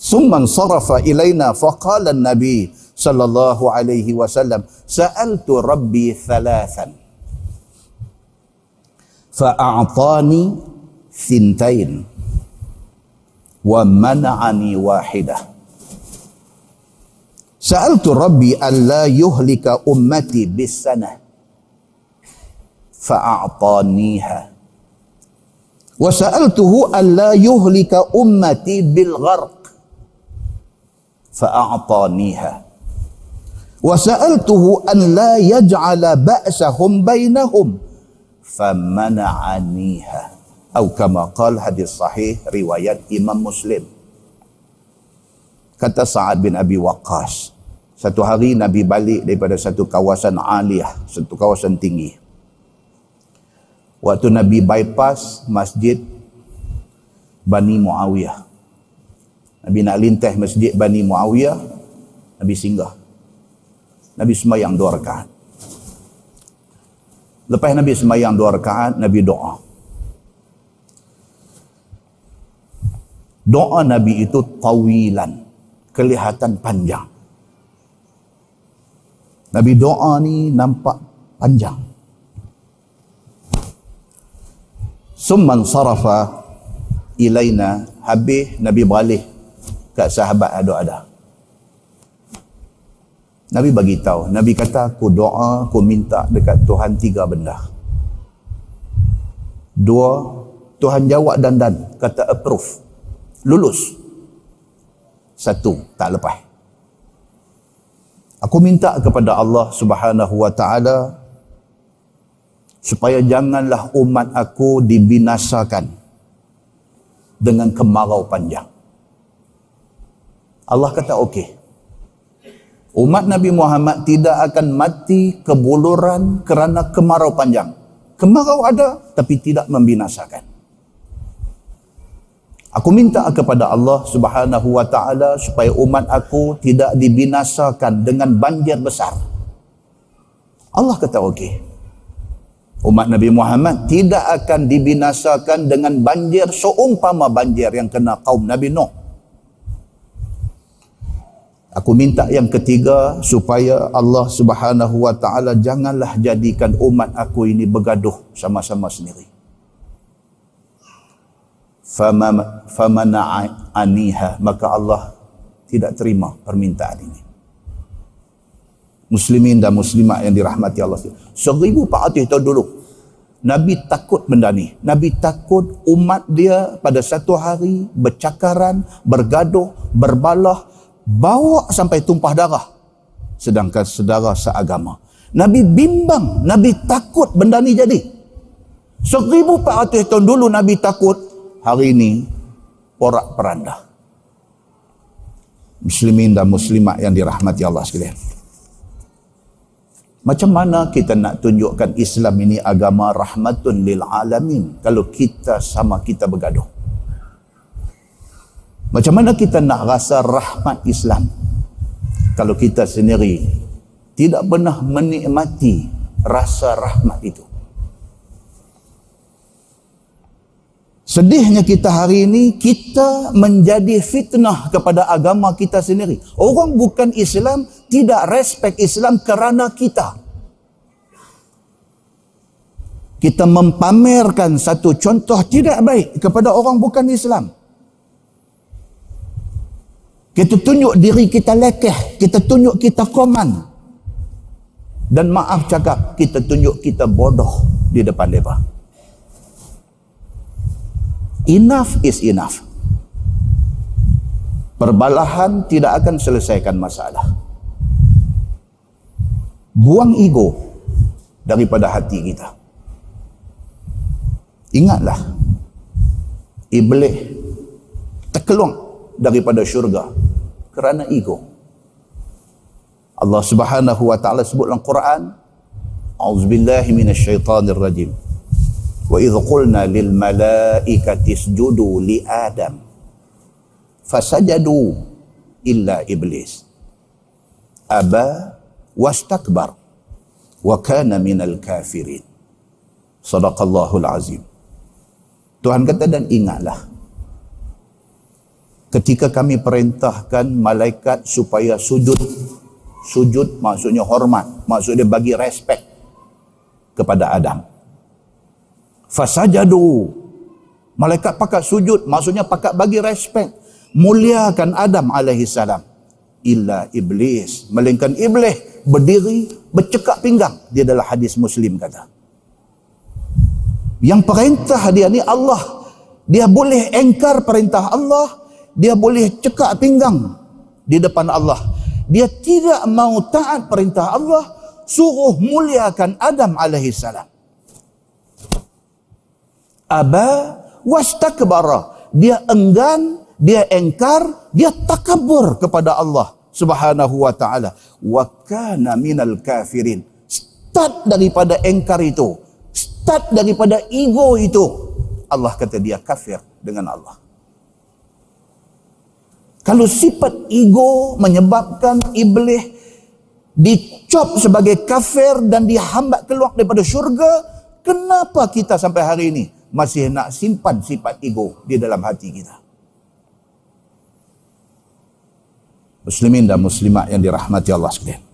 summa sarafa ilaina faqala an-nabi sallallahu alaihi wasallam sa'altu rabbi فأعطاني ثنتين ومنعني واحدة. سألت ربي ألا يهلك أمتي بالسنة فأعطانيها. وسألته ألا يهلك أمتي بالغرق فأعطانيها. وسألته أن لا يجعل بأسهم بينهم famana'aniha. Atau kama qal hadis sahih riwayat Imam Muslim. Kata Sa'ad bin Abi Waqqas satu hari Nabi balik daripada satu kawasan aliyah satu kawasan tinggi. Waktu Nabi bypass masjid Bani Muawiyah. Nabi nak lintah masjid Bani Muawiyah Nabi singgah. Nabi semayang dua rakaat Lepas Nabi sembahyang dua rakaat, Nabi doa. Doa Nabi itu tawilan, kelihatan panjang. Nabi doa ni nampak panjang. Summan sarafa ilaina habis Nabi balik kat sahabat ada-ada. Nabi bagi tahu, Nabi kata aku doa, aku minta dekat Tuhan tiga benda. Dua, Tuhan jawab dan dan kata approve. Lulus. Satu, tak lepas. Aku minta kepada Allah Subhanahu wa taala supaya janganlah umat aku dibinasakan dengan kemarau panjang. Allah kata okey. Umat Nabi Muhammad tidak akan mati kebuluran kerana kemarau panjang. Kemarau ada tapi tidak membinasakan. Aku minta kepada Allah Subhanahu wa taala supaya umat aku tidak dibinasakan dengan banjir besar. Allah kata okey. Umat Nabi Muhammad tidak akan dibinasakan dengan banjir seumpama banjir yang kena kaum Nabi Nuh. Aku minta yang ketiga supaya Allah Subhanahu wa taala janganlah jadikan umat aku ini bergaduh sama-sama sendiri. Fama famana'aniha maka Allah tidak terima permintaan ini. Muslimin dan muslimat yang dirahmati Allah. 1400 tahun dulu Nabi takut benda ni. Nabi takut umat dia pada satu hari bercakaran, bergaduh, berbalah, bawa sampai tumpah darah. Sedangkan saudara seagama. Nabi bimbang Nabi takut benda ni jadi. 1400 tahun dulu Nabi takut. Hari ini porak peranda muslimin dan muslimat yang dirahmati Allah sekalian. Macam mana kita nak tunjukkan Islam ini agama rahmatun lil alamin? Kalau kita sama kita bergaduh macam mana kita nak rasa rahmat Islam kalau kita sendiri tidak pernah menikmati rasa rahmat itu. Sedihnya kita hari ini, kita menjadi fitnah kepada agama kita sendiri. Orang bukan Islam, tidak respect Islam kerana kita. Kita mempamerkan satu contoh tidak baik kepada orang bukan Islam. Kita tunjuk diri kita lekeh. Kita tunjuk kita koman. Dan maaf cakap, kita tunjuk kita bodoh di depan mereka. Enough is enough. Perbalahan tidak akan selesaikan masalah. Buang ego daripada hati kita. Ingatlah, iblis terkelung daripada syurga kerana ego. Allah Subhanahu wa taala sebut dalam Quran, A'udzubillahi minasyaitonir rajim. Wa idh qulna lil malaikati isjudu li Adam fasajadu illa iblis. Aba wastakbar wa kana minal kafirin. Sadaqallahul azim. Tuhan kata dan ingatlah ketika kami perintahkan malaikat supaya sujud sujud maksudnya hormat maksudnya bagi respect kepada Adam. Fasajadu. Malaikat pakat sujud maksudnya pakat bagi respect. Muliakan Adam alaihi salam. Illa iblis. Melainkan iblis berdiri bercekak pinggang. Dia adalah hadis muslim kata. Yang perintah dia ni Allah. Dia boleh engkar perintah Allah dia boleh cekak pinggang di depan Allah. Dia tidak mau taat perintah Allah, suruh muliakan Adam alaihi salam. Aba wastakbara. Dia enggan, dia engkar, dia takabur kepada Allah Subhanahu wa taala. Wa kana minal kafirin. Start daripada engkar itu, start daripada ego itu. Allah kata dia kafir dengan Allah. Kalau sifat ego menyebabkan iblis dicop sebagai kafir dan dihambat keluar daripada syurga, kenapa kita sampai hari ini masih nak simpan sifat ego di dalam hati kita? Muslimin dan muslimat yang dirahmati Allah sekalian.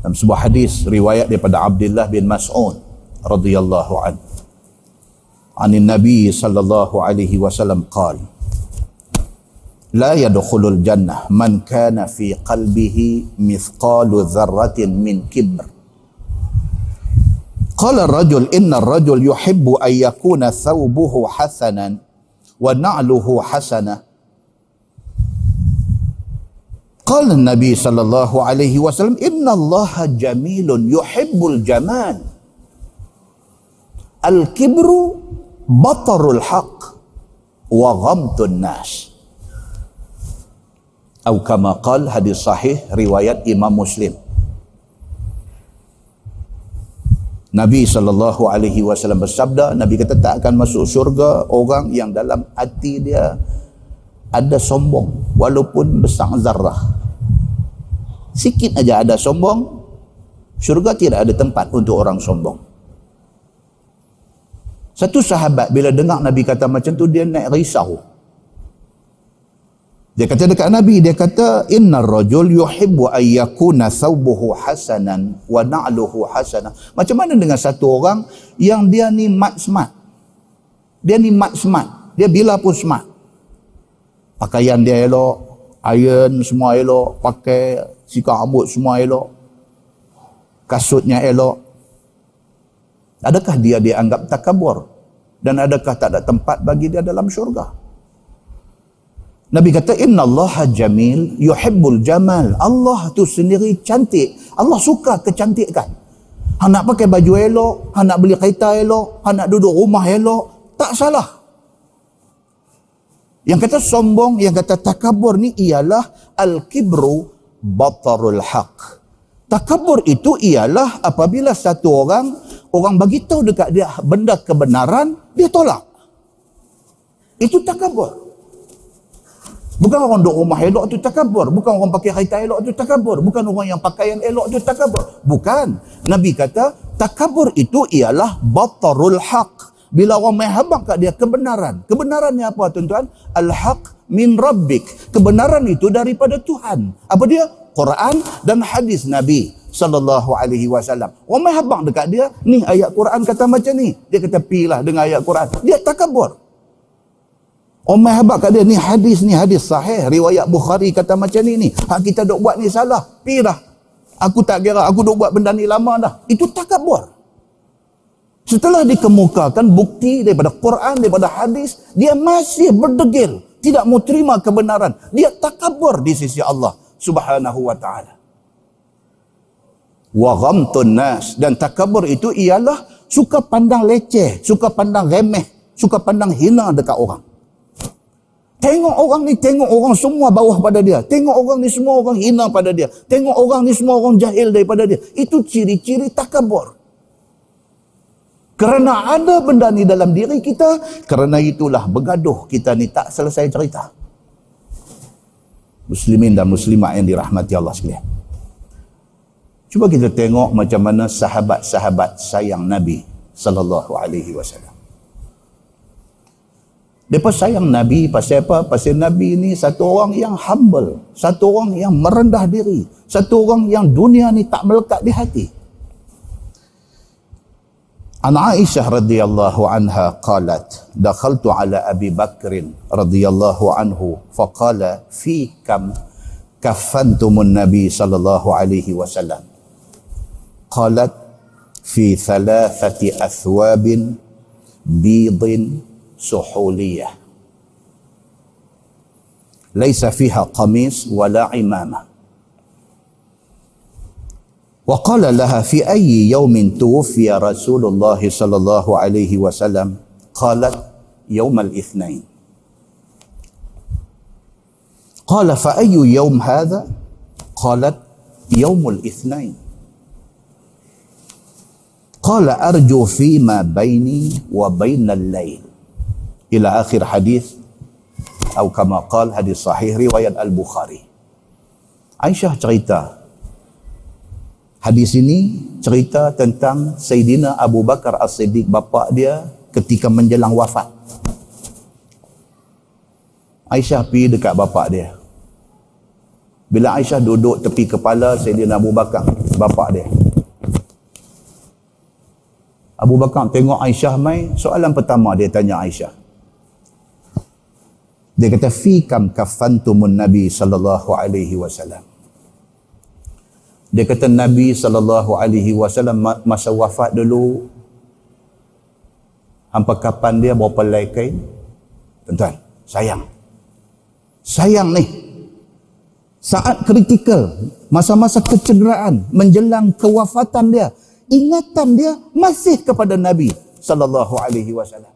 Dalam sebuah hadis riwayat daripada Abdullah bin Mas'ud radhiyallahu anhu. An Nabi sallallahu alaihi wasallam qala لا يدخل الجنة. من كان في قلبه مثقال ذرة من كبر. قال الرجل إن الرجل يحب أن يكون ثوبه حسنا ونعله حسنة. قال النبي صلى الله عليه وسلم إن الله جميل يحب الجمال. الكبر بطر الحق وغمط الناس. Atau kama qal hadis sahih riwayat Imam Muslim Nabi sallallahu alaihi wasallam bersabda, Nabi kata tak akan masuk syurga orang yang dalam hati dia ada sombong walaupun besar zarah. Sikit aja ada sombong, syurga tidak ada tempat untuk orang sombong. Satu sahabat bila dengar Nabi kata macam tu dia naik risau. Dia kata dekat Nabi, dia kata innar rajul yuhibbu an yakuna thawbuhu hasanan wa na'luhu hasanan. Macam mana dengan satu orang yang dia ni mat smart. Dia ni mat smart. Dia bila pun smart. Pakaian dia elok, iron semua elok, pakai sikat rambut semua elok. Kasutnya elok. Adakah dia dianggap takabur? Dan adakah tak ada tempat bagi dia dalam syurga? Nabi kata inna Allah jamil yuhibbul jamal. Allah tu sendiri cantik. Allah suka kecantikan. Han nak pakai baju elok, han nak beli kereta elok, han nak duduk rumah elok, tak salah. Yang kata sombong, yang kata takabur ni ialah al-kibru batarul haq. Takabur itu ialah apabila satu orang orang bagi tahu dekat dia benda kebenaran, dia tolak. Itu takabur. Bukan orang duduk rumah elok tu takabur. Bukan orang pakai kereta elok tu takabur. Bukan orang yang pakaian elok tu takabur. Bukan. Nabi kata, takabur itu ialah batarul haq. Bila orang main habang kat dia kebenaran. Kebenarannya apa tuan-tuan? Al-haq min rabbik. Kebenaran itu daripada Tuhan. Apa dia? Quran dan hadis Nabi sallallahu alaihi wasallam. Orang main habang dekat dia, ni ayat Quran kata macam ni. Dia kata pilah dengan ayat Quran. Dia takabur. Umar habak kat dia, ni hadis ni hadis sahih. Riwayat Bukhari kata macam ni ni. Hak kita duk buat ni salah. Pirah. Aku tak kira, aku duk buat benda ni lama dah. Itu takabur. Setelah dikemukakan bukti daripada Quran, daripada hadis, dia masih berdegil. Tidak mau terima kebenaran. Dia takabur di sisi Allah subhanahu wa ta'ala. Wa ghamtun nas. Dan takabur itu ialah suka pandang leceh, suka pandang remeh, suka pandang hina dekat orang. Tengok orang ni, tengok orang semua bawah pada dia. Tengok orang ni semua orang hina pada dia. Tengok orang ni semua orang jahil daripada dia. Itu ciri-ciri takabur. Kerana ada benda ni dalam diri kita, kerana itulah bergaduh kita ni tak selesai cerita. Muslimin dan muslimat yang dirahmati Allah sekalian. Cuba kita tengok macam mana sahabat-sahabat sayang Nabi sallallahu alaihi wasallam. Mereka sayang Nabi pasal apa? Pasal Nabi ni satu orang yang humble. Satu orang yang merendah diri. Satu orang yang dunia ni tak melekat di hati. An Aisyah radhiyallahu anha qalat dakhaltu ala Abi Bakr radhiyallahu anhu faqala fi kam kaffantumun Nabi sallallahu alaihi wasallam qalat fi thalathati athwabin bidin سحولية. ليس فيها قميص ولا عمامة. وقال لها في أي يوم توفي رسول الله صلى الله عليه وسلم؟ قالت يوم الاثنين. قال فأي يوم هذا؟ قالت يوم الاثنين. قال أرجو فيما بيني وبين الليل. Ila akhir hadis atau kama qal hadis sahih riwayat al-Bukhari. Aisyah cerita hadis ini cerita tentang Sayyidina Abu Bakar As-Siddiq bapa dia ketika menjelang wafat. Aisyah pergi dekat bapa dia. Bila Aisyah duduk tepi kepala Sayyidina Abu Bakar, bapa dia. Abu Bakar tengok Aisyah mai, soalan pertama dia tanya Aisyah. Dia kata fi kam kafantumun Nabi sallallahu alaihi wasallam. Dia kata Nabi sallallahu alaihi wasallam masa wafat dulu hampa kapan dia berapa helai kain? Tuan-tuan, sayang. Sayang ni. Saat kritikal, masa-masa kecederaan menjelang kewafatan dia, ingatan dia masih kepada Nabi sallallahu alaihi wasallam.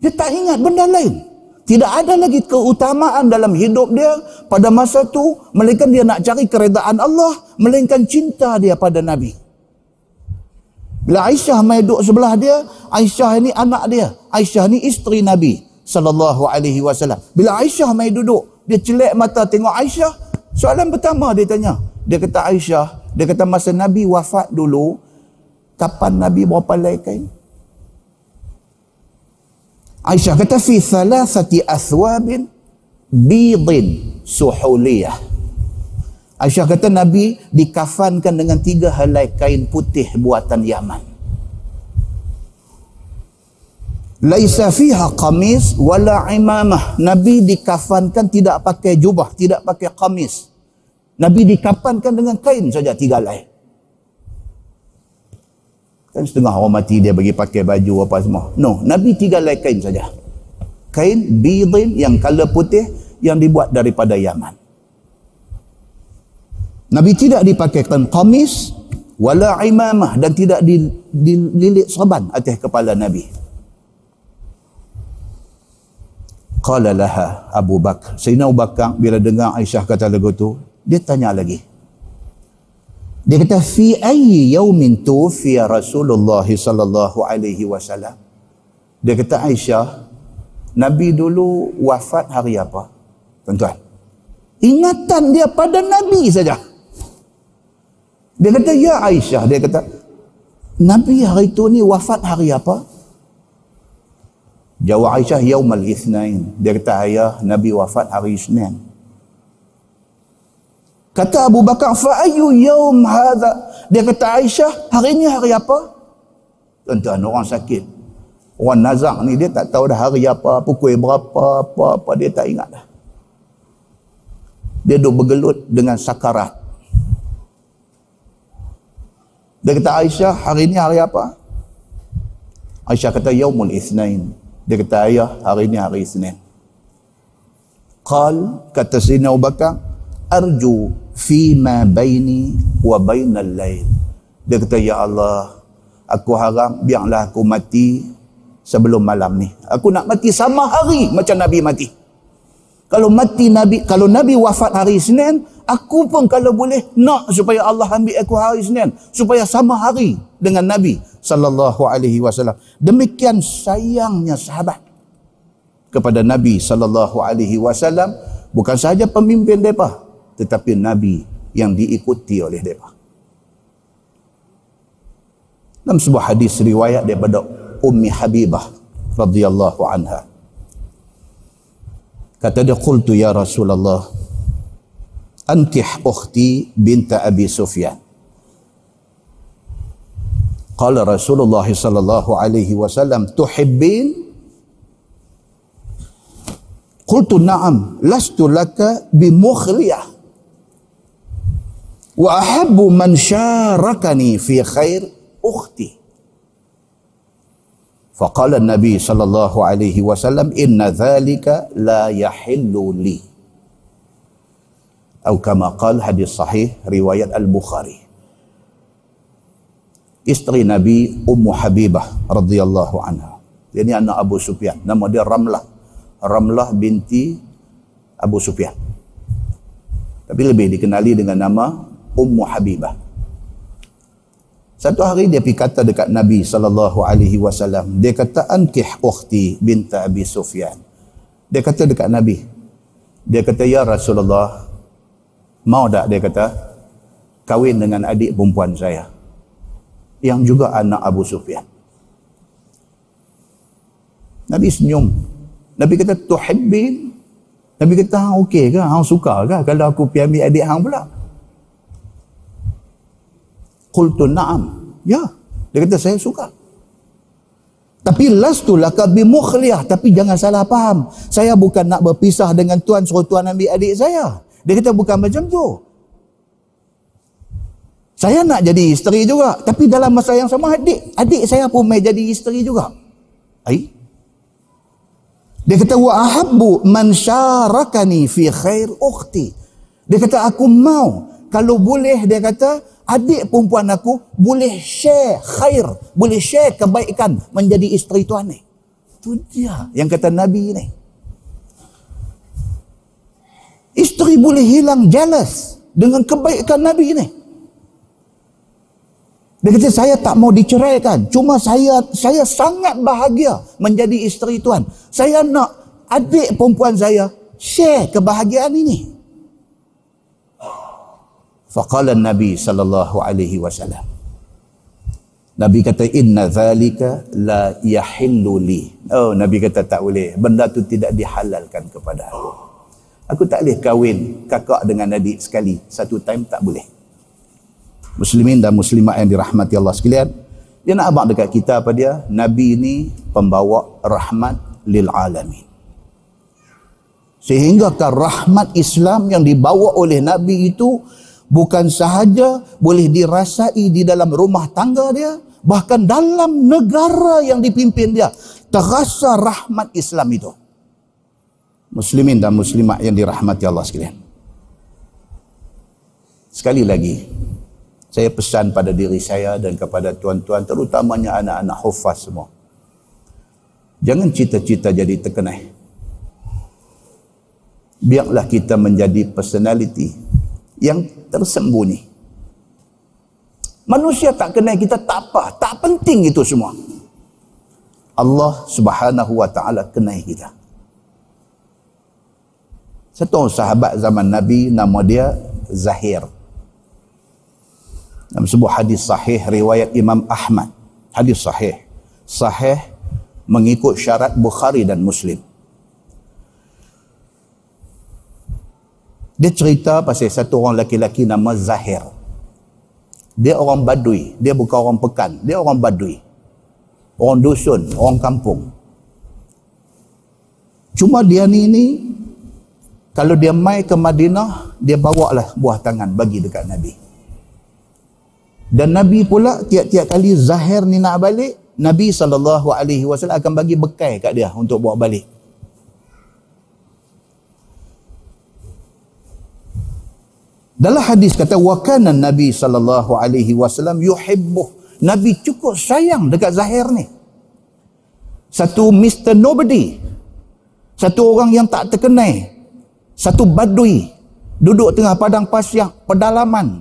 Dia tak ingat benda lain. Tidak ada lagi keutamaan dalam hidup dia pada masa itu. Melainkan dia nak cari keredaan Allah. Melainkan cinta dia pada Nabi. Bila Aisyah mai duduk sebelah dia, Aisyah ini anak dia. Aisyah ni isteri Nabi sallallahu alaihi wasallam. Bila Aisyah mai duduk, dia celak mata tengok Aisyah. Soalan pertama dia tanya. Dia kata Aisyah, dia kata masa Nabi wafat dulu, kapan Nabi berapa helai kain? Aisyah kata fi thalathati athwabin bidin suhuliyah. Aisyah kata Nabi dikafankan dengan tiga helai kain putih buatan Yaman. Laisa fiha qamis wala imamah. Nabi dikafankan tidak pakai jubah, tidak pakai qamis. Nabi dikafankan dengan kain saja tiga helai. Kan setengah orang mati dia bagi pakai baju apa semua. No, Nabi tiga helai kain saja. Kain bidin yang color putih yang dibuat daripada Yaman. Nabi tidak dipakaikan kamis wala imamah dan tidak dililit serban atas kepala Nabi. Qala laha Abu Bakar. Sayyidina Abu Bakar bila dengar Aisyah kata lagu tu, dia tanya lagi. Dia kata fi ayyi yaumin fi Rasulullah sallallahu alaihi wasallam. Dia kata Aisyah, Nabi dulu wafat hari apa? Tuan-tuan. Ingatan dia pada Nabi saja. Dia kata, ya Aisyah. Dia kata, Nabi hari itu ni wafat hari apa? Jawab Aisyah, Yaumal Ithnain. Dia kata, ayah, Nabi wafat hari Isnin. Kata Abu Bakar, fa'ayu yaum hadha. Dia kata, Aisyah, hari ini hari apa? Tuan-tuan, orang sakit. Orang nazak ni, dia tak tahu dah hari apa, pukul berapa, apa-apa, dia tak ingat dah. Dia duduk bergelut dengan sakarat. Dia kata Aisyah hari ini hari apa? Aisyah kata Yaumul Ithnain. Dia kata ayah hari ini hari Isnin. Qal kata Sina Abu Bakar arju fi ma baini wa bainal lail. Dia kata ya Allah aku harap biarlah aku mati sebelum malam ni. Aku nak mati sama hari macam Nabi mati. Kalau mati Nabi, kalau Nabi wafat hari Isnin, aku pun kalau boleh nak supaya Allah ambil aku hari Isnin supaya sama hari dengan Nabi sallallahu alaihi wasallam. Demikian sayangnya sahabat kepada Nabi sallallahu alaihi wasallam bukan sahaja pemimpin depa tetapi Nabi yang diikuti oleh depa. Dalam sebuah hadis riwayat daripada Ummi Habibah radhiyallahu anha Kata dia, Qultu ya Rasulullah, Antih ukhti binta Abi Sufyan. Qala Rasulullah sallallahu alaihi wasallam, Tuhibbin? Qultu na'am, lastu laka bimukhliyah wa ahabbu man syarakani fi khair ukhti. Faqala Nabi sallallahu alaihi wasallam inna dhalika la yahillu li. Atau kama qal hadis sahih riwayat al-bukhari. Isteri nabi ummu habibah radhiyallahu anha. Ini anak abu sufyan. Nama dia ramlah. Ramlah binti abu sufyan. Tapi lebih dikenali dengan nama Ummu Habibah. Satu hari dia pergi kata dekat Nabi sallallahu alaihi wasallam, dia kata ankih ukhti binta Abi Sufyan. Dia kata dekat Nabi. Dia kata ya Rasulullah, mau tak dia kata kahwin dengan adik perempuan saya yang juga anak Abu Sufyan. Nabi senyum. Nabi kata tuhibbin. Nabi kata hang okey ke? Hang suka ke kalau aku pergi ambil adik hang pula? Qultu na'am. Ya. Dia kata saya suka. Tapi lastu laka bimukhliyah. Tapi jangan salah faham. Saya bukan nak berpisah dengan tuan suruh tuan ambil adik saya. Dia kata bukan macam tu. Saya nak jadi isteri juga. Tapi dalam masa yang sama adik. Adik saya pun mai jadi isteri juga. Ai? Dia kata wa ahabbu man syarakani fi khair ukhti. Dia kata aku mau kalau boleh dia kata adik perempuan aku boleh share khair, boleh share kebaikan menjadi isteri tuan ni. Itu dia yang kata Nabi ni. Isteri boleh hilang jealous dengan kebaikan Nabi ni. Dia kata saya tak mau diceraikan. Cuma saya saya sangat bahagia menjadi isteri tuan. Saya nak adik perempuan saya share kebahagiaan ini. Faqala Nabi sallallahu alaihi wasallam. Nabi kata inna zalika la yahillu li. Oh Nabi kata tak boleh. Benda tu tidak dihalalkan kepada aku. Aku tak boleh kahwin kakak dengan adik sekali. Satu time tak boleh. Muslimin dan muslimat yang dirahmati Allah sekalian. Dia nak abang dekat kita apa dia? Nabi ini pembawa rahmat lil alamin. Sehingga rahmat Islam yang dibawa oleh Nabi itu bukan sahaja boleh dirasai di dalam rumah tangga dia, bahkan dalam negara yang dipimpin dia. Terasa rahmat Islam itu. Muslimin dan muslimat yang dirahmati Allah sekalian. Sekali lagi saya pesan pada diri saya dan kepada tuan-tuan terutamanya anak-anak hufaz semua. Jangan cita-cita jadi terkenal. Biarlah kita menjadi personality yang tersembunyi Manusia tak kenal kita tak apa. Tak penting itu semua. Allah subhanahu wa ta'ala kenal kita. Satu sahabat zaman Nabi nama dia Zahir. Dalam sebuah hadis sahih riwayat Imam Ahmad. Hadis sahih. Sahih mengikut syarat Bukhari dan Muslim. Dia cerita pasal satu orang laki-laki nama Zahir. Dia orang badui. Dia bukan orang pekan. Dia orang badui. Orang dusun. Orang kampung. Cuma dia ni ni kalau dia mai ke Madinah, dia bawa lah buah tangan bagi dekat Nabi. Dan Nabi pula tiap-tiap kali Zahir ni nak balik, Nabi SAW akan bagi bekal kat dia untuk bawa balik. Dalam hadis kata wakana Nabi sallallahu alaihi wasallam yuhibbu. Nabi cukup sayang dekat Zahir ni. Satu Mr. Nobody. Satu orang yang tak terkenal. Satu badui. Duduk tengah padang pasir, pedalaman.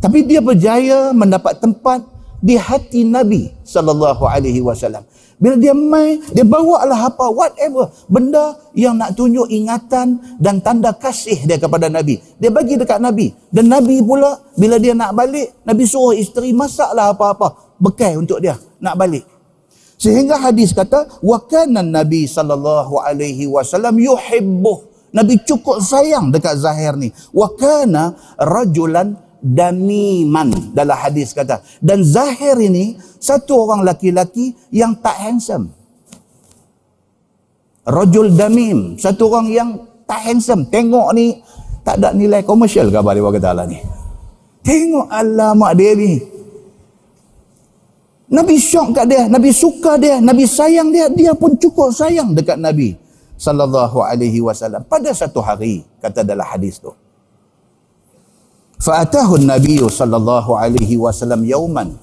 Tapi dia berjaya mendapat tempat di hati Nabi sallallahu alaihi wasallam. Bila dia mai, dia bawa lah apa, whatever. Benda yang nak tunjuk ingatan dan tanda kasih dia kepada Nabi. Dia bagi dekat Nabi. Dan Nabi pula, bila dia nak balik, Nabi suruh isteri masaklah apa-apa. Bekal untuk dia nak balik. Sehingga hadis kata, وَكَانَ Nabi sallallahu alaihi wasallam yuhibbuh. Nabi cukup sayang dekat Zahir ni. وَكَانَ rajulan damiman. Dalam hadis kata dan Zahir ini satu orang laki-laki yang tak handsome. Rajul damim satu orang yang tak handsome. Tengok ni tak ada nilai komersial ke apa dia kata lah ni? Tengok alamak dia ni. Nabi syok kat dia Nabi suka dia Nabi sayang dia dia pun cukup sayang dekat Nabi sallallahu alaihi wasallam. Pada satu hari kata dalam hadis tu Fa'atahu Nabi sallallahu alaihi wasallam yauman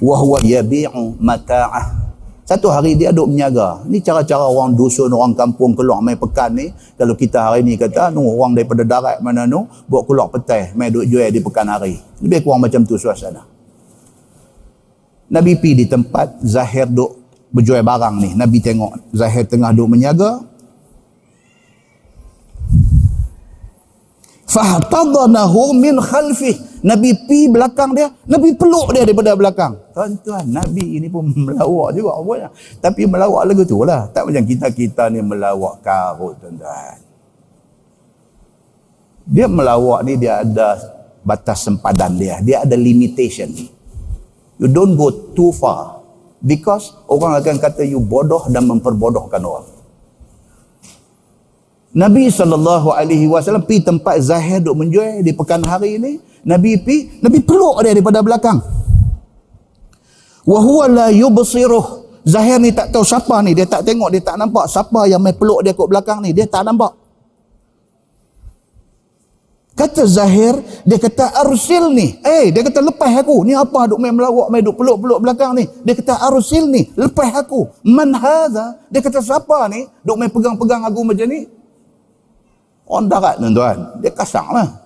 wa huwa yabi'u mata'ah. Satu hari dia duduk menyaga. Ni cara-cara orang dusun, orang kampung keluar main pekan ni. Kalau kita hari ni kata, nu orang daripada darat mana nu, buat keluar petai, main duduk jual di pekan hari. Lebih kurang macam tu suasana. Nabi pi di tempat Zahir duduk berjual barang ni. Nabi tengok Zahir tengah duduk menyaga, fahtadanahu min khalfi. Nabi pi belakang dia nabi peluk dia daripada belakang. Tuan-tuan nabi ini pun melawak juga rupanya. Tapi melawak lagu tu lah. Tak macam kita-kita ni melawak karut tuan-tuan. Dia melawak ni dia ada batas sempadan dia. Dia ada limitation. You don't go too far. Because orang akan kata you bodoh dan memperbodohkan orang Nabi SAW pergi tempat Zahir duk menjual di pekan hari ini. Nabi pergi, Nabi peluk dia daripada belakang. Wahuwa la yubsiruh. Zahir ni tak tahu siapa ni. Dia tak tengok, dia tak nampak siapa yang main peluk dia kat belakang ni. Dia tak nampak. Kata Zahir, dia kata arsil ni. Eh, dia kata lepas aku. Ni apa duk main melawak, main duk peluk-peluk belakang ni. Dia kata arsil ni, lepas aku. Man hadha? Dia kata siapa ni? Duk main pegang-pegang aku macam ni. Orang darat tuan-tuan. Dia kasar lah.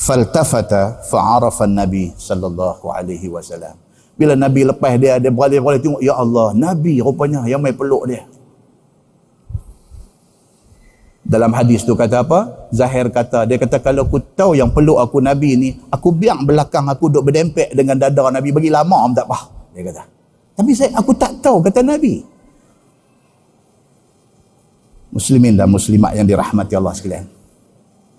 faltafata fa'arafa nabi sallallahu alaihi wasallam. Bila nabi lepas dia dia beralih-alih tengok ya Allah nabi rupanya yang mai peluk dia. Dalam hadis tu kata apa? Zahir kata dia kata kalau aku tahu yang peluk aku nabi ni aku biang belakang aku duduk berdempek dengan dada nabi bagi lama tak apa dia kata. Tapi saya aku tak tahu kata nabi muslimin dan muslimat yang dirahmati Allah sekalian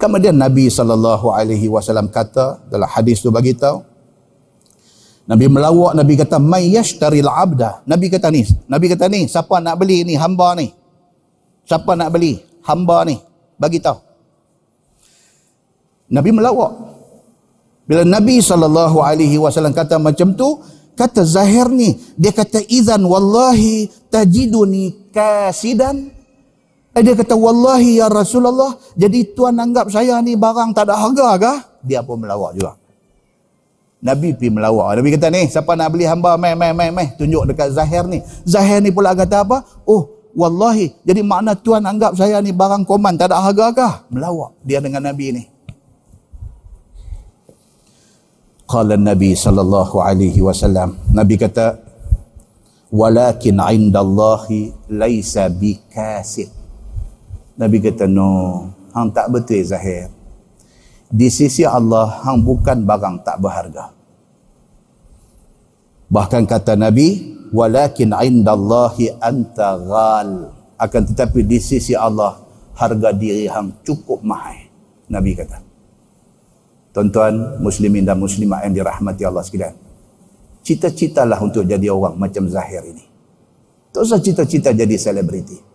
Kemudian Nabi sallallahu alaihi wasallam kata dalam hadis tu bagi tahu Nabi melawak Nabi kata may yashtaril abda. Nabi kata ni, Nabi kata ni, siapa nak beli ni hamba ni? Siapa nak beli hamba ni? Bagi tahu. Nabi melawak. Bila Nabi sallallahu alaihi wasallam kata macam tu, kata Zahir ni, dia kata idzan wallahi tajiduni kasidan dia kata, Wallahi ya Rasulullah, jadi tuan anggap saya ni barang tak ada harga kah? Dia pun melawak juga. Nabi pi melawak. Nabi kata ni, siapa nak beli hamba, meh, meh, meh, meh, tunjuk dekat Zahir ni. Zahir ni pula kata apa? Oh, Wallahi, jadi makna tuan anggap saya ni barang koman, tak ada harga kah? Melawak dia dengan Nabi ni. Qala Nabi sallallahu alaihi wasallam. Nabi kata, walakin indallahi laisa bikasib. Nabi kata no, hang tak betul zahir. Di sisi Allah hang bukan barang tak berharga. Bahkan kata Nabi, walakin indallahi anta ghal. Akan tetapi di sisi Allah harga diri hang cukup mahal. Nabi kata. Tuan-tuan muslimin dan muslimat yang dirahmati Allah sekalian. Cita-citalah untuk jadi orang macam Zahir ini. Tak usah cita-cita jadi selebriti.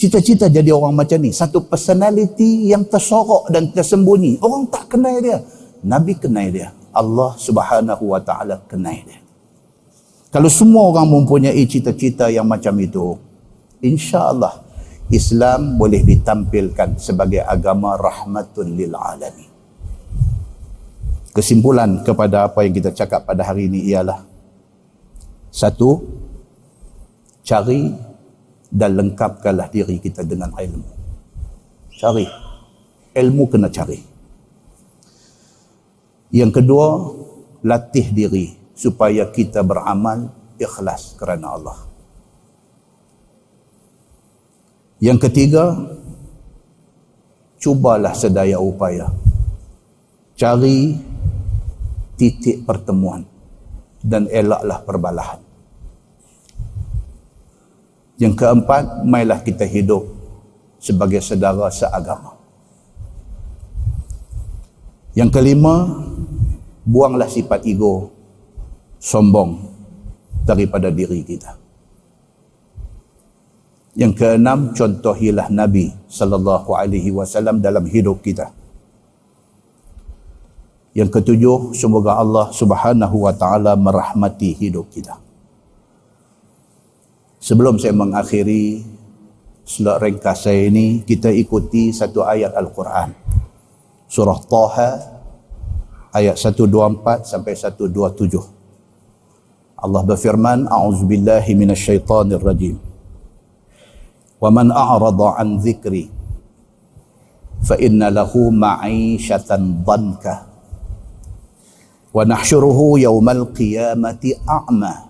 Cita-cita jadi orang macam ni. Satu personality yang tersorok dan tersembunyi. Orang tak kenal dia. Nabi kenal dia. Allah subhanahu wa ta'ala kenal dia. Kalau semua orang mempunyai cita-cita yang macam itu, insya Allah Islam boleh ditampilkan sebagai agama rahmatun lil alamin. Kesimpulan kepada apa yang kita cakap pada hari ini ialah satu, cari dan lengkapkanlah diri kita dengan ilmu. Cari. Ilmu kena cari. Yang kedua, latih diri supaya kita beramal ikhlas kerana Allah. Yang ketiga, cubalah sedaya upaya. Cari titik pertemuan dan elaklah perbalahan. Yang keempat, mailah kita hidup sebagai saudara seagama. Yang kelima, buanglah sifat ego, sombong daripada diri kita. Yang keenam, contohilah Nabi sallallahu alaihi wasallam dalam hidup kita. Yang ketujuh, semoga Allah Subhanahu wa taala merahmati hidup kita. Sebelum saya mengakhiri slot ringkas saya ini, kita ikuti satu ayat Al-Quran. Surah Taha ayat 124 sampai 127. Allah berfirman, A'udzubillahi minasyaitanir rajim. Wa man a'rada an dzikri fa inna lahu ma'ishatan dhanka wa nahsyuruhu yawmal qiyamati a'ma.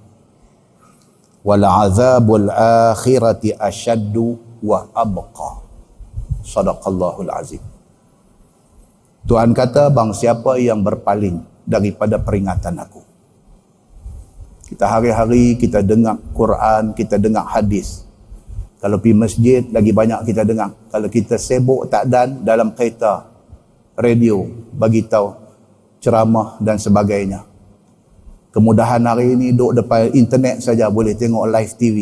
Wal azabul akhirati ashaddu wa abqa. Sadaqallahul azim. Tuhan kata bang siapa yang berpaling daripada peringatan aku? Kita hari-hari kita dengar Quran kita dengar hadis. Kalau pergi masjid lagi banyak kita dengar. Kalau kita sibuk tak dan dalam kereta radio bagi tahu ceramah dan sebagainya Kemudahan hari ini duduk depan internet saja boleh tengok live TV.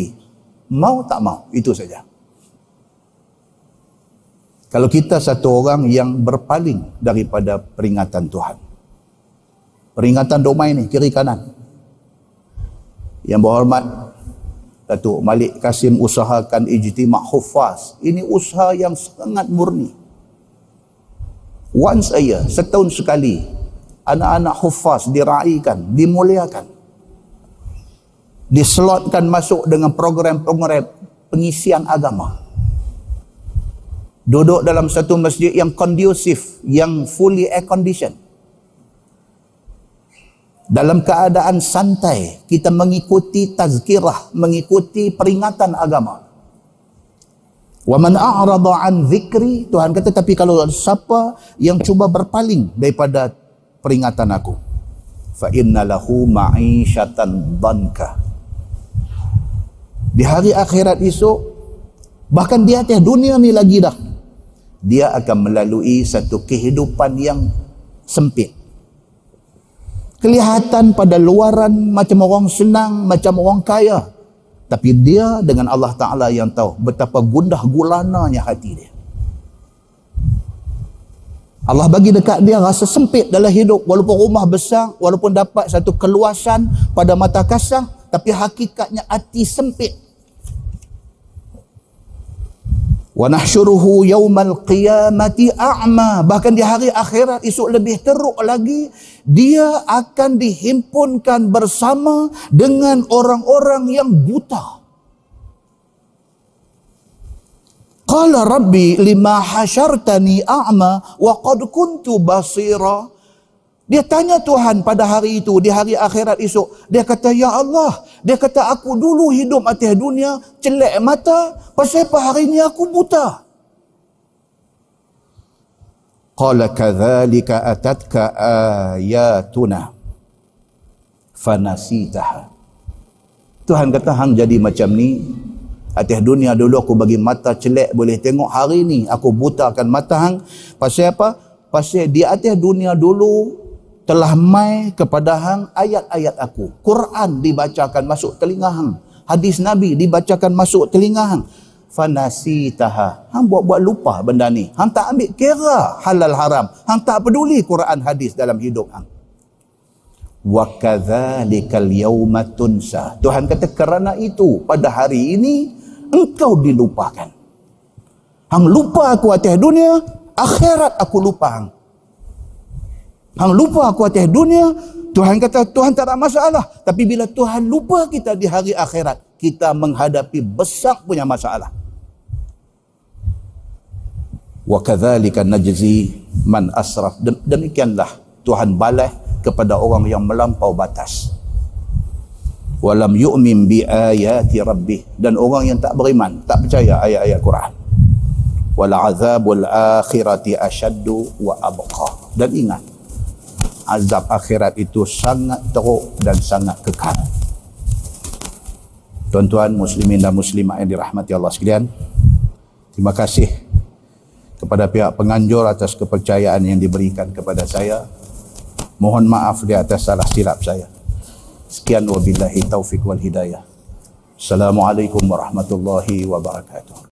Mau tak mau, itu saja. Kalau kita satu orang yang berpaling daripada peringatan Tuhan. peringatan domai ni kiri kanan yang berhormat Datuk Malik Kasim usahakan ijtima' hufaz ini usaha yang sangat murni once a year setahun sekali anak-anak hufaz diraikan dimuliakan. Dislotkan masuk dengan program-program pengisian agama. Duduk dalam satu masjid yang kondusif yang fully air conditioned dalam keadaan santai kita mengikuti tazkirah mengikuti peringatan agama. Wa man a'rada an dhikri Tuhan kata tapi kalau siapa yang cuba berpaling daripada peringatan aku fa inna lahu ma'isyatan danka di hari akhirat esok bahkan di atas dunia ni lagi dah dia akan melalui satu kehidupan yang sempit kelihatan pada luaran macam orang senang, macam orang kaya. Tapi dia dengan Allah Ta'ala yang tahu betapa gundah gulananya hati dia. Allah bagi dekat dia rasa sempit dalam hidup. Walaupun rumah besar, walaupun dapat satu keluasan pada mata kasang, tapi hakikatnya hati sempit. Wa nahsyuruhu yaumal qiyamati a'ma. Bahkan di hari akhirat esok lebih teruk lagi dia akan dihimpunkan bersama dengan orang-orang yang buta qala rabbi lima hasyartani a'ma wa qad kuntu basira dia tanya Tuhan pada hari itu, di hari akhirat esok. Dia kata, Ya Allah. Dia kata, aku dulu hidup atas dunia, celek mata. Pasal apa hari ini aku buta? Qala kathalika atatka ayatuna. Fanasitaha. Tuhan kata, hang jadi macam ni. Atas dunia dulu aku bagi mata celek boleh tengok. Hari ini aku butakan mata hang. Pasal apa? Pasal di atas dunia dulu telah mai kepada hang ayat-ayat aku. Quran dibacakan masuk telinga hang. Hadis Nabi dibacakan masuk telinga hang. Fanasi taha. Hang buat-buat lupa benda ni. Hang tak ambil kira halal haram. Hang tak peduli Quran hadis dalam hidup hang. Wa kadzalikal yauma tunsa. Tuhan kata kerana itu pada hari ini engkau dilupakan. Hang lupa aku atas dunia, akhirat aku lupa hang. Hang lupa aku atas dunia, Tuhan kata Tuhan tak ada masalah. Tapi bila Tuhan lupa kita di hari akhirat, kita menghadapi besar punya masalah. Wa kadzalika najzi man asraf. Demikianlah Tuhan balas kepada orang yang melampau batas. Walam yu'min bi ayati rabbih dan orang yang tak beriman, tak percaya ayat-ayat Quran. Wal azabul akhirati asyaddu wa abqa. Dan ingat, azab akhirat itu sangat teruk dan sangat kekal. Tuan-tuan muslimin dan muslimat yang dirahmati Allah sekalian, terima kasih kepada pihak penganjur atas kepercayaan yang diberikan kepada saya. Mohon maaf di atas salah silap saya. Sekian wabillahi taufiq wal hidayah. Assalamualaikum warahmatullahi wabarakatuh.